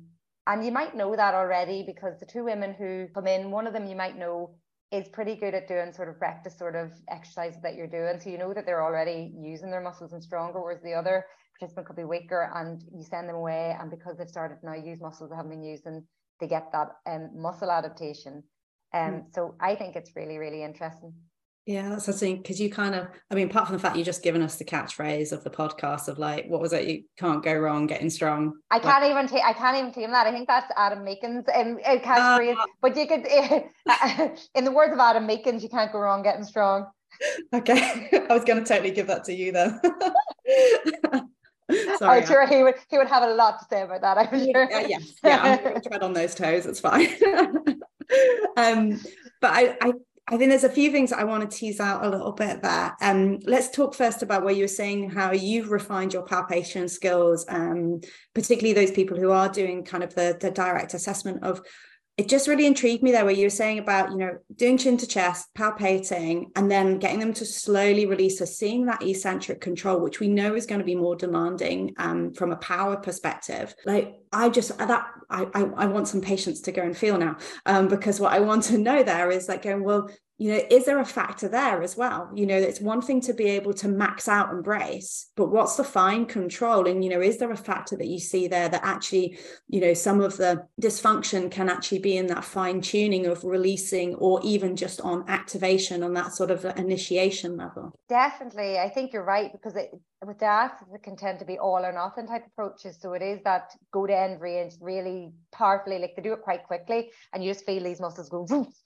and you might know that already because the two women who come in, one of them you might know is pretty good at doing sort of practice sort of exercises that you're doing. So you know that they're already using their muscles and stronger, whereas the other participant could be weaker and you send them away. And because they've started now use muscles that haven't been using, they get that um, muscle adaptation. Um, mm. So I think it's really, really interesting. Yeah, that's interesting because you kind of, I mean, apart from the fact you just given us the catchphrase of the podcast of like, what was it? You can't go wrong, getting strong. I can't even take, I can't even team that. I think that's Adam Meakins' um, catchphrase. Uh, but you could, in the words of Adam Meakins, you can't go wrong, getting strong. Okay, I was going to totally give that to you then. Sorry, I'm sure he would he would have a lot to say about that. I'm sure. Yeah, yeah, yeah. I'm going to tread on those toes. It's fine. um, but I, I I think there's a few things I want to tease out a little bit there. Um, let's talk first about where you were saying how you've refined your palpation skills, um, particularly those people who are doing kind of the, the direct assessment of it just really intrigued me there where you were saying about you know doing chin to chest palpating and then getting them to slowly release. So seeing that eccentric control which we know is going to be more demanding um, from a power perspective. Like i just that I, I, I want some patients to go and feel now um, because what i want to know there is like going well you know is there a factor there as well? You know it's one thing to be able to max out and brace but what's the fine control? And you know is there a factor that you see there that actually you know some of the dysfunction can actually be in that fine tuning of releasing or even just on activation on that sort of initiation level? Definitely. I think you're right because it, with that it can tend to be all or nothing type approaches. So it is that go to end range really powerfully like they do it quite quickly and you just feel these muscles go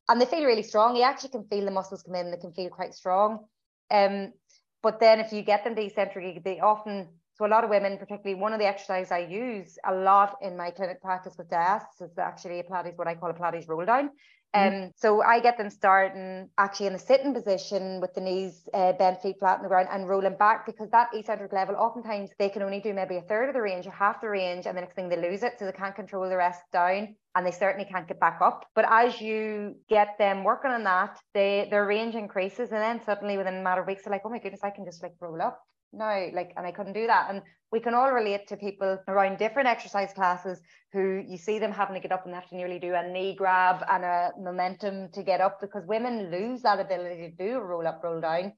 and they feel really strong. You actually can feel the muscles come in they can feel quite strong. Um but then if you get them eccentric they often so a lot of women particularly one of the exercises i use a lot in my clinic practice with diastasis is actually a pilates what i call a pilates roll down. Um, so I get them starting actually in a sitting position with the knees uh, bent, feet flat on the ground, and rolling back because that eccentric level, oftentimes they can only do maybe a third of the range or half the range, and the next thing they lose it, so they can't control the rest down, and they certainly can't get back up. But as you get them working on that, they their range increases, and then suddenly within a matter of weeks, they're like, oh my goodness, I can just like roll up now like and i couldn't do that and we can all relate to people around different exercise classes who you see them having to get up and have to nearly do a knee grab and a momentum to get up because women lose that ability to do a roll up roll down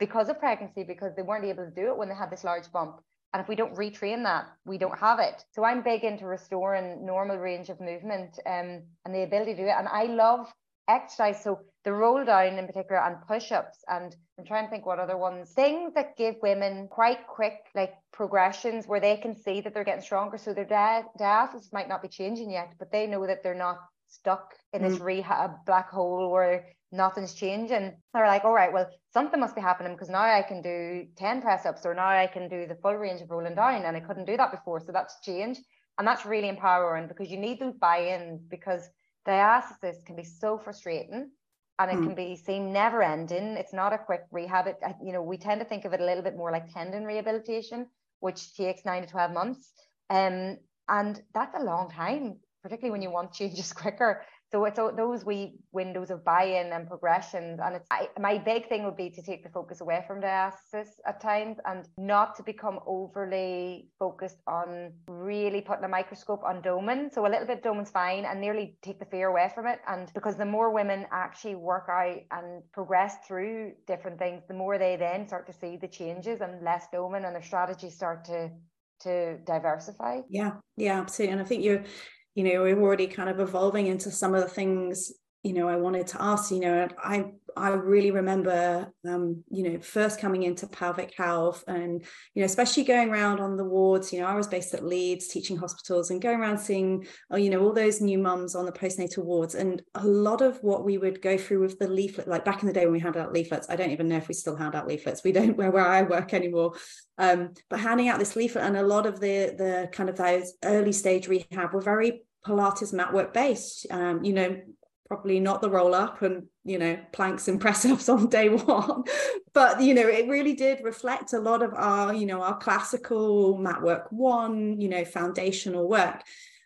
because of pregnancy because they weren't able to do it when they had this large bump. And if we don't retrain that, we don't have it. So I'm big into restoring normal range of movement um, and the ability to do it. And I love exercise. So the roll down in particular and push-ups and I'm trying to think what other ones things that give women quite quick like progressions where they can see that they're getting stronger. So their di- diastasis might not be changing yet but they know that they're not stuck in this mm. rehab black hole where nothing's changing. They're like all right well something must be happening because now I can do 10 press ups or now I can do the full range of rolling down. And I couldn't do that before so that's change and that's really empowering because you need those buy-ins because diastasis can be so frustrating and it mm. can be seem never ending. It's not a quick rehab. It, you know, we tend to think of it a little bit more like tendon rehabilitation, which takes nine to 12 months. Um, and that's a long time, particularly when you want changes quicker. So it's those wee windows of buy-in and progressions, and it's I, my big thing would be to take the focus away from diastasis at times and not to become overly focused on really putting a microscope on doming. So a little bit doming's fine, and nearly take the fear away from it. And because the more women actually work out and progress through different things, the more they then start to see the changes and less doming, and their strategies start to to diversify. Yeah, yeah, absolutely. And I think you're you know we're already kind of evolving into some of the things you know I wanted to ask you know I I really remember um you know first coming into pelvic health and you know especially going around on the wards you know I was based at Leeds teaching hospitals and going around seeing oh, you know all those new mums on the postnatal wards. And a lot of what we would go through with the leaflet like back in the day when we handed out leaflets I don't even know if we still hand out leaflets. We don't where, where I work anymore. Um but handing out this leaflet and a lot of the the kind of those early stage rehab were very Pilates mat work based. Um, you know, probably not the roll up and you know planks and press ups on day one, but you know it really did reflect a lot of our you know our classical mat work one you know foundational work.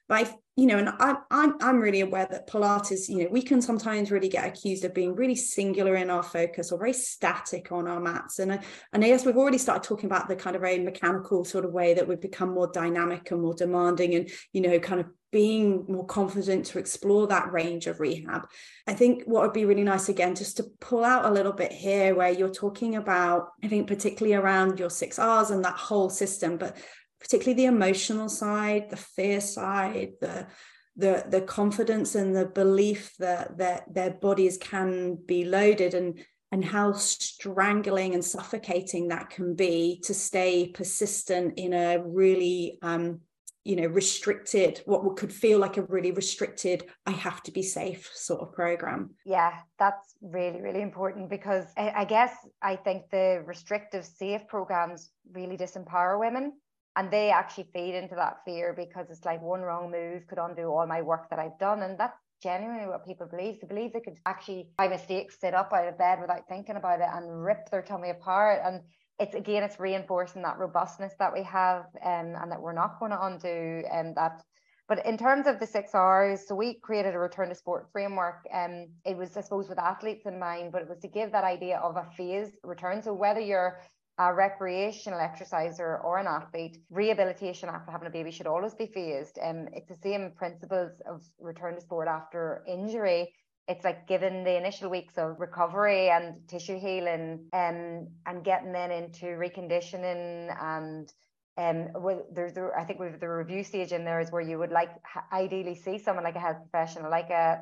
But I you know, and I, I'm I'm really aware that Pilates, you know, we can sometimes really get accused of being really singular in our focus or very static on our mats. And I, and yes, we've already started talking about the kind of very mechanical sort of way that we've become more dynamic and more demanding, and you know, kind of being more confident to explore that range of rehab. I think what would be really nice again, just to pull out a little bit here, where you're talking about, I think particularly around your six R's and that whole system, but particularly the emotional side, the fear side, the the the confidence and the belief that that their bodies can be loaded and and how strangling and suffocating that can be to stay persistent in a really um, you know restricted what could feel like a really restricted i have to be safe sort of program yeah that's really really important because I, guess i think the restrictive safe programs really disempower women and they actually feed into that fear because it's like one wrong move could undo all my work that I've done, and that's genuinely what people believe. They believe they could actually, by mistake, sit up out of bed without thinking about it and rip their tummy apart. And it's again, it's reinforcing that robustness that we have, um, and that we're not going to undo, and um, that. But in terms of the six R's, so we created a return to sport framework. Um, it was, I suppose, with athletes in mind, but it was to give that idea of a phased return. So whether you're a recreational exerciser or an athlete, rehabilitation after having a baby should always be phased. Um, it's the same principles of return to sport after injury. It's like given the initial weeks of recovery and tissue healing um, and getting then into reconditioning and um, well, there's the, I think with the review stage in there is where you would like ideally see someone like a health professional, like a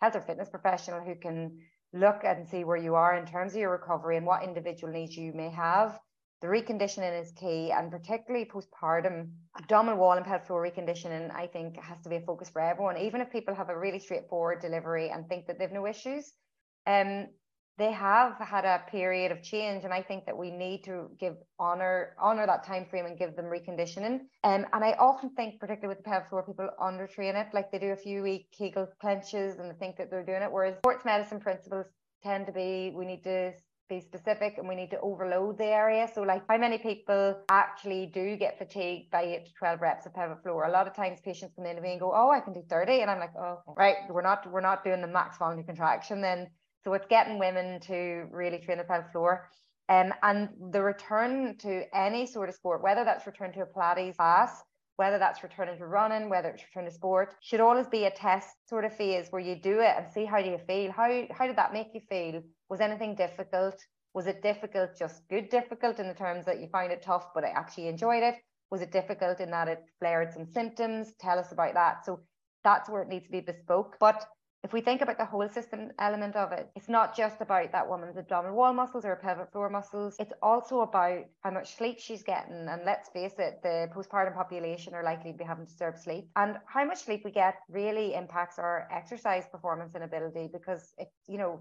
health or fitness professional who can look and see where you are in terms of your recovery and what individual needs you may have. The reconditioning is key, and particularly postpartum abdominal wall and pelvic floor reconditioning, I think, has to be a focus for everyone. Even if people have a really straightforward delivery and think that they've no issues, um, they have had a period of change and i think that we need to give honor honor that time frame and give them reconditioning um, and i often think particularly with the pelvic floor people undertrain it like they do a few week kegel clenches and they think that they're doing it whereas sports medicine principles tend to be we need to be specific and we need to overload the area. So, like, how many people actually do get fatigued by eight to 12 reps of pelvic floor? A lot of times patients come in to me and go, Oh, I can do 30. And I'm like, Oh, right, we're not, we're not doing the max volume contraction then. So it's getting women to really train the pelvic floor. Um, and the return to any sort of sport, whether that's return to a Pilates class, whether that's returning to running, whether it's return to sport, should always be a test sort of phase where you do it and see how do you feel. How how did that make you feel? Was anything difficult? Was it difficult, just good difficult in the terms that you find it tough, but I actually enjoyed it? Was it difficult in that it flared some symptoms? Tell us about that. So that's where it needs to be bespoke. But if we think about the whole system element of it, it's not just about that woman's abdominal wall muscles or pelvic floor muscles. It's also about how much sleep she's getting. And let's face it, the postpartum population are likely to be having disturbed sleep. And how much sleep we get really impacts our exercise performance and ability because it, you know,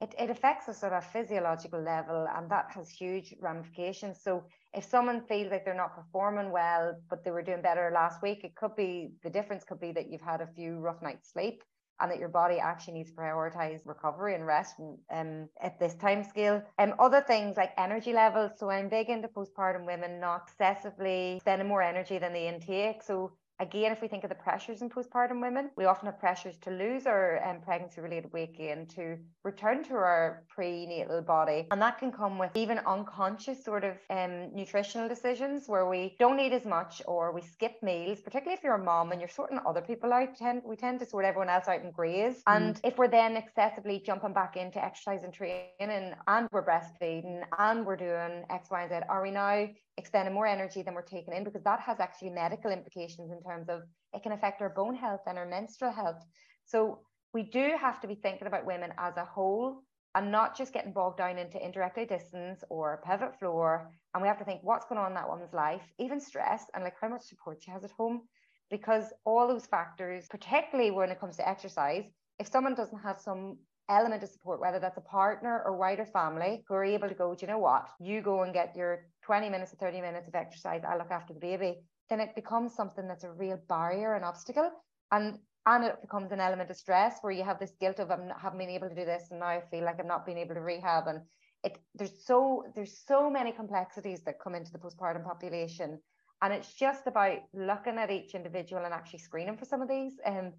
it, it affects us at a physiological level and that has huge ramifications. So if someone feels like they're not performing well, but they were doing better last week, it could be the difference could be that you've had a few rough nights sleep and that your body actually needs to prioritize recovery and rest um, at this time scale. Um, other things like energy levels. So I'm big into postpartum women not excessively spending more energy than they intake. So Again, if we think of the pressures in postpartum women, we often have pressures to lose our um, pregnancy related weight gain, to return to our prenatal body. And that can come with even unconscious sort of um, nutritional decisions where we don't eat as much or we skip meals, particularly if you're a mom and you're sorting other people out. Tend, we tend to sort everyone else out and graze. Mm. And if we're then excessively jumping back into exercise and training and we're breastfeeding and we're doing X, Y, and Z, are we now expending more energy than we're taking in because that has actually medical implications in terms of it can affect our bone health and our menstrual health. So we do have to be thinking about women as a whole and not just getting bogged down into inter-recti distance or pelvic floor. And we have to think what's going on in that woman's life, even stress and like how much support she has at home. Because all those factors, particularly when it comes to exercise, if someone doesn't have some element of support, whether that's a partner or wider family who are able to go, do you know what? You go and get your 20 minutes or 30 minutes of exercise, I look after the baby, then it becomes something that's a real barrier and obstacle. And and it becomes an element of stress where you have this guilt of I haven't been able to do this and now I feel like I'm not being able to rehab and it there's so there's so many complexities that come into the postpartum population and it's just about looking at each individual and actually screening for some of these um,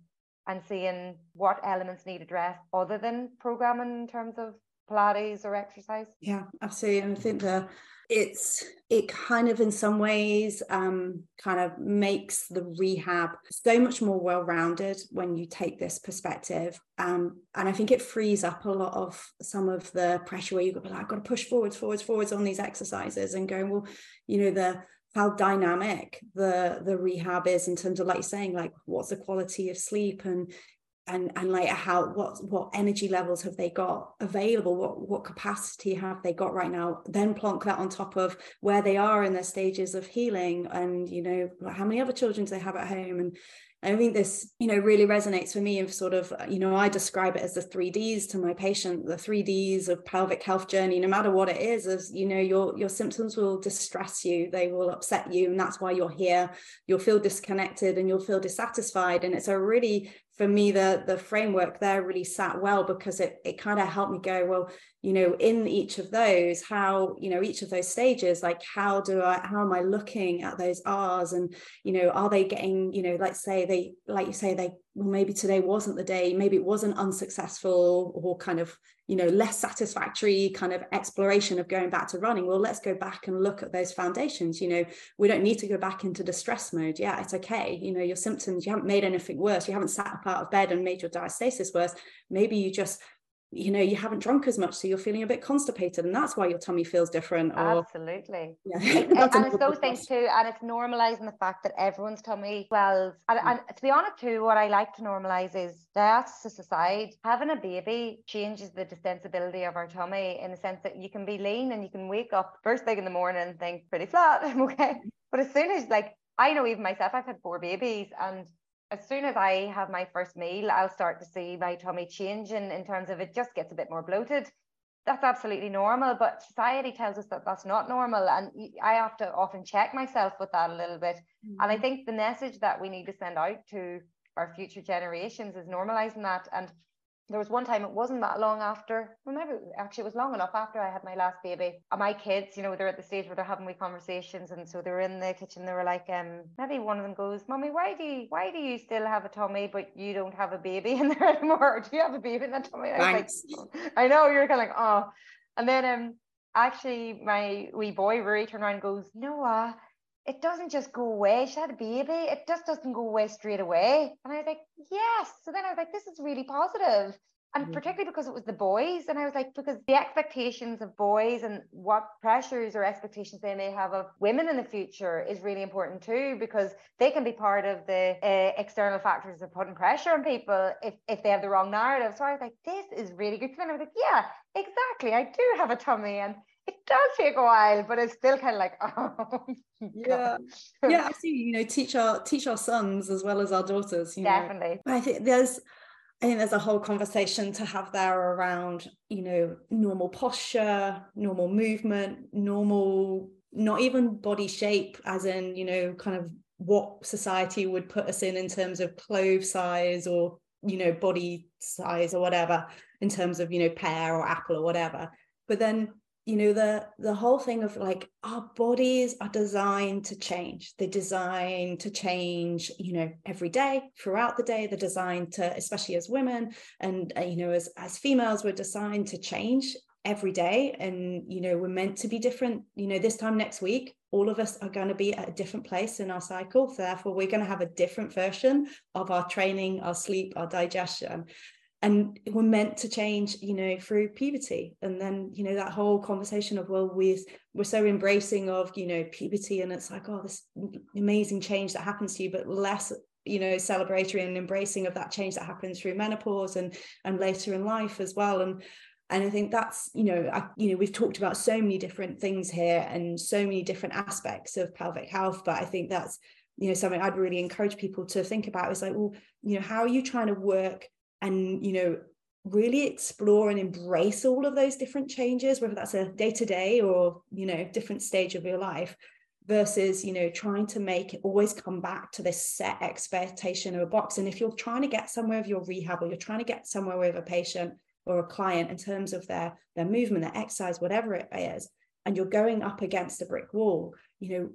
and seeing what elements need addressed other than programming in terms of Pilates or exercise. Yeah, absolutely. And I think the it's it kind of in some ways um, kind of makes the rehab so much more well-rounded when you take this perspective um, and i think it frees up a lot of some of the pressure where to be like i've got to push forwards forwards forwards on these exercises and going well you know the how dynamic the the rehab is in terms of like you're saying like what's the quality of sleep and and and like how what what energy levels have they got available? What what capacity have they got right now? Then plonk that on top of where they are in their stages of healing and you know how many other children do they have at home? And I think this, you know, really resonates for me of sort of, you know, I describe it as the three Ds to my patient, the three Ds of pelvic health journey, no matter what it is, as you know, your your symptoms will distress you, they will upset you, and that's why you're here. You'll feel disconnected and you'll feel dissatisfied. And it's a really for me the the framework there really sat well because it it kind of helped me go well you know in each of those how you know each of those stages like how do i how am i looking at those r's? And you know are they getting you know let's say they like you say they well maybe today wasn't the day maybe it was an unsuccessful or kind of you know less satisfactory kind of exploration of going back to running. Well let's go back and look at those foundations. You know we don't need to go back into distress mode. Yeah it's okay. You know your symptoms you haven't made anything worse. You haven't sat up out of bed and made your diastasis worse. Maybe you just you know you haven't drunk as much so you're feeling a bit constipated and that's why your tummy feels different or, absolutely. Yeah. And, and it's those things too and it's normalizing the fact that everyone's tummy swells and, mm. and to be honest too what i like to normalize is diastasis aside having a baby changes the distensibility of our tummy in the sense that you can be lean and you can wake up first thing in the morning and think pretty flat i'm okay but as soon as like i know even myself i've had four babies and as soon as I have my first meal, I'll start to see my tummy changing in terms of it just gets a bit more bloated. That's absolutely normal, but society tells us that that's not normal. And I have to often check myself with that a little bit. Mm-hmm. And I mm-hmm. think the message that we need to send out to our future generations is normalizing that. And there was one time it wasn't that long after well maybe actually it was long enough after I had my last baby. And my kids you know they're at the stage where they're having wee conversations and so they're in the kitchen they were like um maybe one of them goes mommy why do you why do you still have a tummy but you don't have a baby in there anymore? Do you have a baby in that tummy? I, like, I know you're kind of like oh. And then um actually my wee boy Rory turned around and goes Noah it doesn't just go away. She had a baby. It just doesn't go away straight away. And I was like, yes. So then I was like, this is really positive. and mm-hmm. particularly because it was the boys and i was like because the expectations of boys and what pressures or expectations they may have of women in the future is really important too because they can be part of the uh, external factors of putting pressure on people if, if they have the wrong narrative so i was like this is really good and i was like yeah exactly i do have a tummy and it does take a while, but it's still kind of like, oh, yeah, yeah. I see. You know, teach our teach our sons as well as our daughters. Definitely. Know. I think there's I think there's a whole conversation to have there around, you know, normal posture, normal movement, normal, not even body shape, as in, you know, kind of what society would put us in in terms of clothes size or, you know, body size or whatever, in terms of, you know, pear or apple or whatever. But then you know the the whole thing of like our bodies are designed to change. They're designed to change you know every day throughout the day. They're designed to especially as women and uh, you know as as females we're designed to change every day. And you know we're meant to be different you know this time next week all of us are going to be at a different place in our cycle. So therefore we're going to have a different version of our training our sleep our digestion and we're meant to change you know through puberty. And then you know that whole conversation of well we're we're so embracing of you know puberty and it's like oh this amazing change that happens to you but less you know celebratory and embracing of that change that happens through menopause and and later in life as well. And and i think that's you know I, you know we've talked about so many different things here and so many different aspects of pelvic health but i think that's you know something i'd really encourage people to think about is like well you know how are you trying to work and you know really explore and embrace all of those different changes whether that's a day to day or you know different stage of your life versus you know trying to make it always come back to this set expectation of a box. And if you're trying to get somewhere with your rehab or you're trying to get somewhere with a patient or a client in terms of their their movement their exercise whatever it is and you're going up against a brick wall you know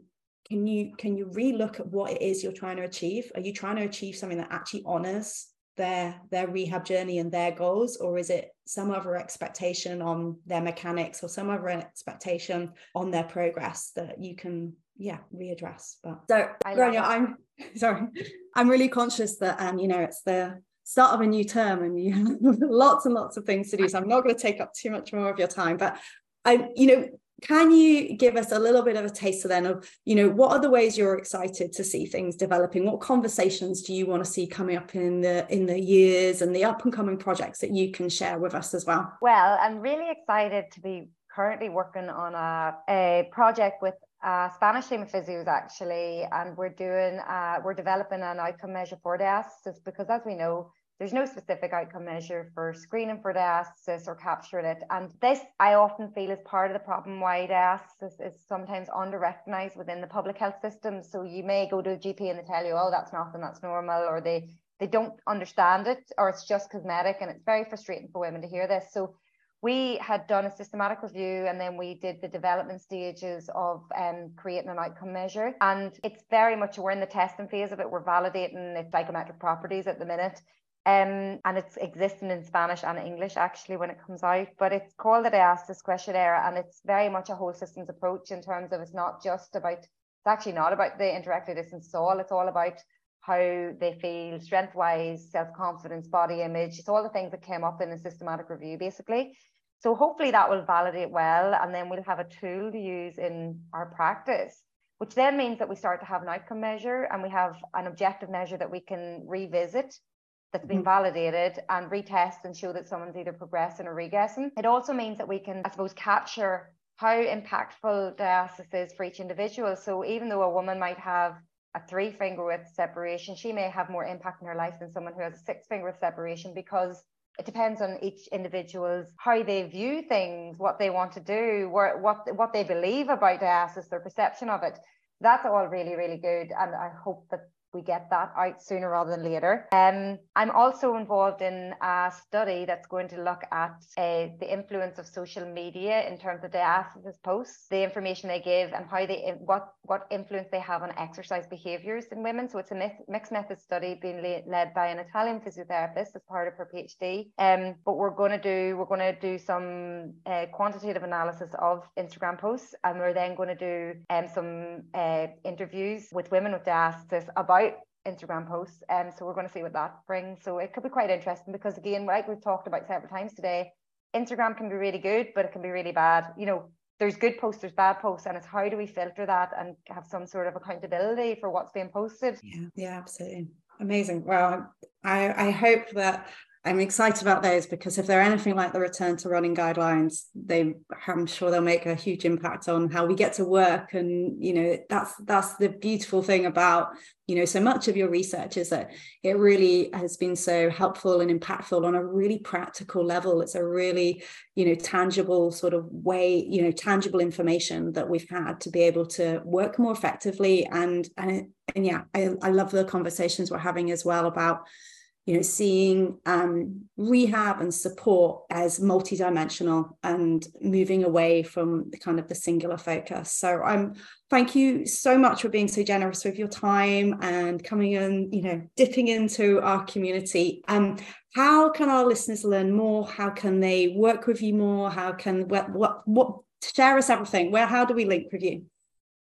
can you can you relook at what it is you're trying to achieve? Are you trying to achieve something that actually honors their their rehab journey and their goals or is it some other expectation on their mechanics or some other expectation on their progress that you can yeah readdress? But so Grainne, i'm sorry i'm really conscious that um you know it's the start of a new term and you have lots and lots of things to do so i'm not going to take up too much more of your time but i you know can you give us a little bit of a taster then of you know what are the ways you're excited to see things developing? What conversations do you want to see coming up in the in the years and the up and coming projects that you can share with us as well? Well i'm really excited to be currently working on a, a project with uh, Spanish team of physios actually, and we're doing uh, we're developing an outcome measure for diastasis because as we know, there's no specific outcome measure for screening for diastasis or capturing it. And this, I often feel, is part of the problem why diastasis is sometimes under recognized within the public health system. So you may go to a GP and they tell you, oh, that's nothing, that's normal, or they they don't understand it, or it's just cosmetic. And it's very frustrating for women to hear this. So we had done a systematic review and then we did the development stages of um, creating an outcome measure. And it's very much, we're in the testing phase of it. We're validating its psychometric properties at the minute. Um, and it's existing in Spanish and English actually when it comes out. But it's called the Diastasis questionnaire, and it's very much a whole systems approach in terms of it's not just about it's actually not about the inter-recti distance at all. It's all about how they feel strength wise, self confidence, body image. It's all the things that came up in the systematic review basically. So hopefully that will validate well, and then we'll have a tool to use in our practice which then means that we start to have an outcome measure and we have an objective measure that we can revisit that's been mm-hmm. validated and retest and show that someone's either progressing or regressing. It also means that we can, I suppose, capture how impactful diastasis is for each individual. So even though a woman might have a three finger width separation, she may have more impact in her life than someone who has a six finger width separation because it depends on each individual's how they view things, what they want to do, what what, what they believe about diastasis, their perception of it. That's all really, really good. And I hope that we get that out sooner rather than later. Um, I'm also involved in a study that's going to look at uh, the influence of social media in terms of diastasis posts, the information they give, and how they what what influence they have on exercise behaviours in women. So it's a mixed method study being led by an Italian physiotherapist as part of her PhD. Um, but we're going to do we're going to do some uh, quantitative analysis of Instagram posts, and we're then going to do um, some uh, interviews with women with diastasis about Instagram posts. Um, so we're going to see what that brings. So it could be quite interesting because again, like we've talked about several times today, Instagram can be really good, but it can be really bad. You know, there's good posts, there's bad posts, and it's how do we filter that and have some sort of accountability for what's being posted? Yeah, yeah, absolutely. Amazing. Well, I, I hope that I'm excited about those because if they're anything like the return to running guidelines, they I'm sure they'll make a huge impact on how we get to work. And you know, that's that's the beautiful thing about you know so much of your research is that it really has been so helpful and impactful on a really practical level. It's a really you know tangible sort of way, you know, tangible information that we've had to be able to work more effectively. And and and yeah, I, I love the conversations we're having as well about you know, seeing um, rehab and support as multidimensional and moving away from the kind of the singular focus. So I'm thank you so much for being so generous with your time and coming and you know dipping into our community. Um, how can our listeners learn more? How can they work with you more? How can what what what share us everything? Where how do we link with you?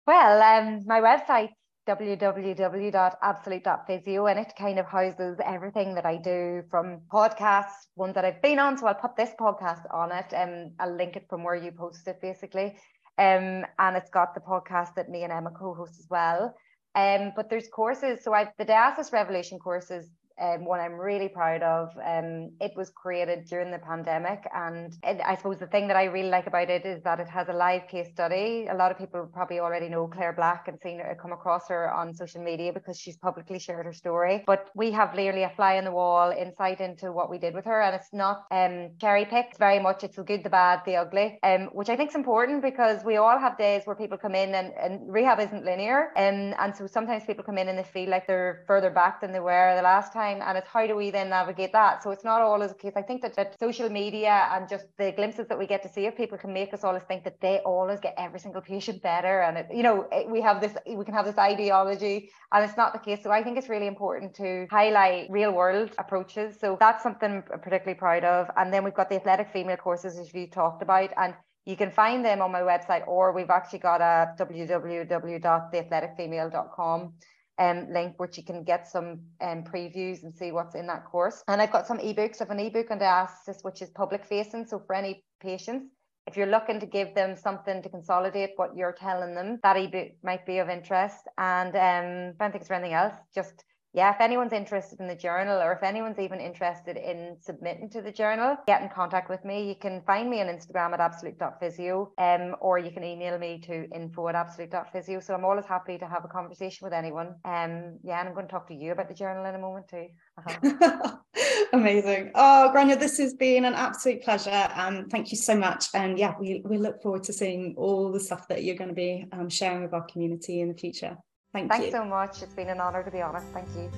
Well, um, my website www.absolute.physio and it kind of houses everything that I do from podcasts, ones that I've been on. So I'll put this podcast on it and I'll link it from where you post it basically. Um, and it's got the podcast that me and Emma co-host as well. Um, but there's courses. So I've the Diastasis Revolution courses um, one I'm really proud of. Um, it was created during the pandemic, and it, I suppose the thing that I really like about it is that it has a live case study. A lot of people probably already know Claire Black and seen her come across her on social media because she's publicly shared her story. But we have literally a fly on the wall insight into what we did with her, and it's not um, cherry picked. Very much, it's the good, the bad, the ugly, um, which I think is important because we all have days where people come in and, and rehab isn't linear, um, and so sometimes people come in and they feel like they're further back than they were the last time time and it's how do we then navigate that? So it's not always a case i think that, that social media and just the glimpses that we get to see of people can make us always think that they always get every single patient better. And it, you know it, we have this we can have this ideology and it's not the case. So i think it's really important to highlight real world approaches. So that's something i'm particularly proud of. And then we've got the athletic female courses as you talked about and you can find them on my website or we've actually got a www.theathleticfemale.com um, link which you can get some um, previews and see what's in that course. And I've got some ebooks. I have an ebook on diastasis which is public facing. So for any patients, if you're looking to give them something to consolidate what you're telling them, that ebook might be of interest. And um, I don't think it's anything else. Just yeah, if anyone's interested in the journal or if anyone's even interested in submitting to the journal, get in contact with me. You can find me on Instagram at absolute.physio um, or you can email me to info at absolute.physio. So I'm always happy to have a conversation with anyone. Um, yeah, and I'm going to talk to you about the journal in a moment too. Uh-huh. Amazing. Oh, Grainne, this has been an absolute pleasure. Um, thank you so much. And yeah, we, we look forward to seeing all the stuff that you're going to be um, sharing with our community in the future. Thank Thanks you. so much. It's been an honor to be honest. Thank you.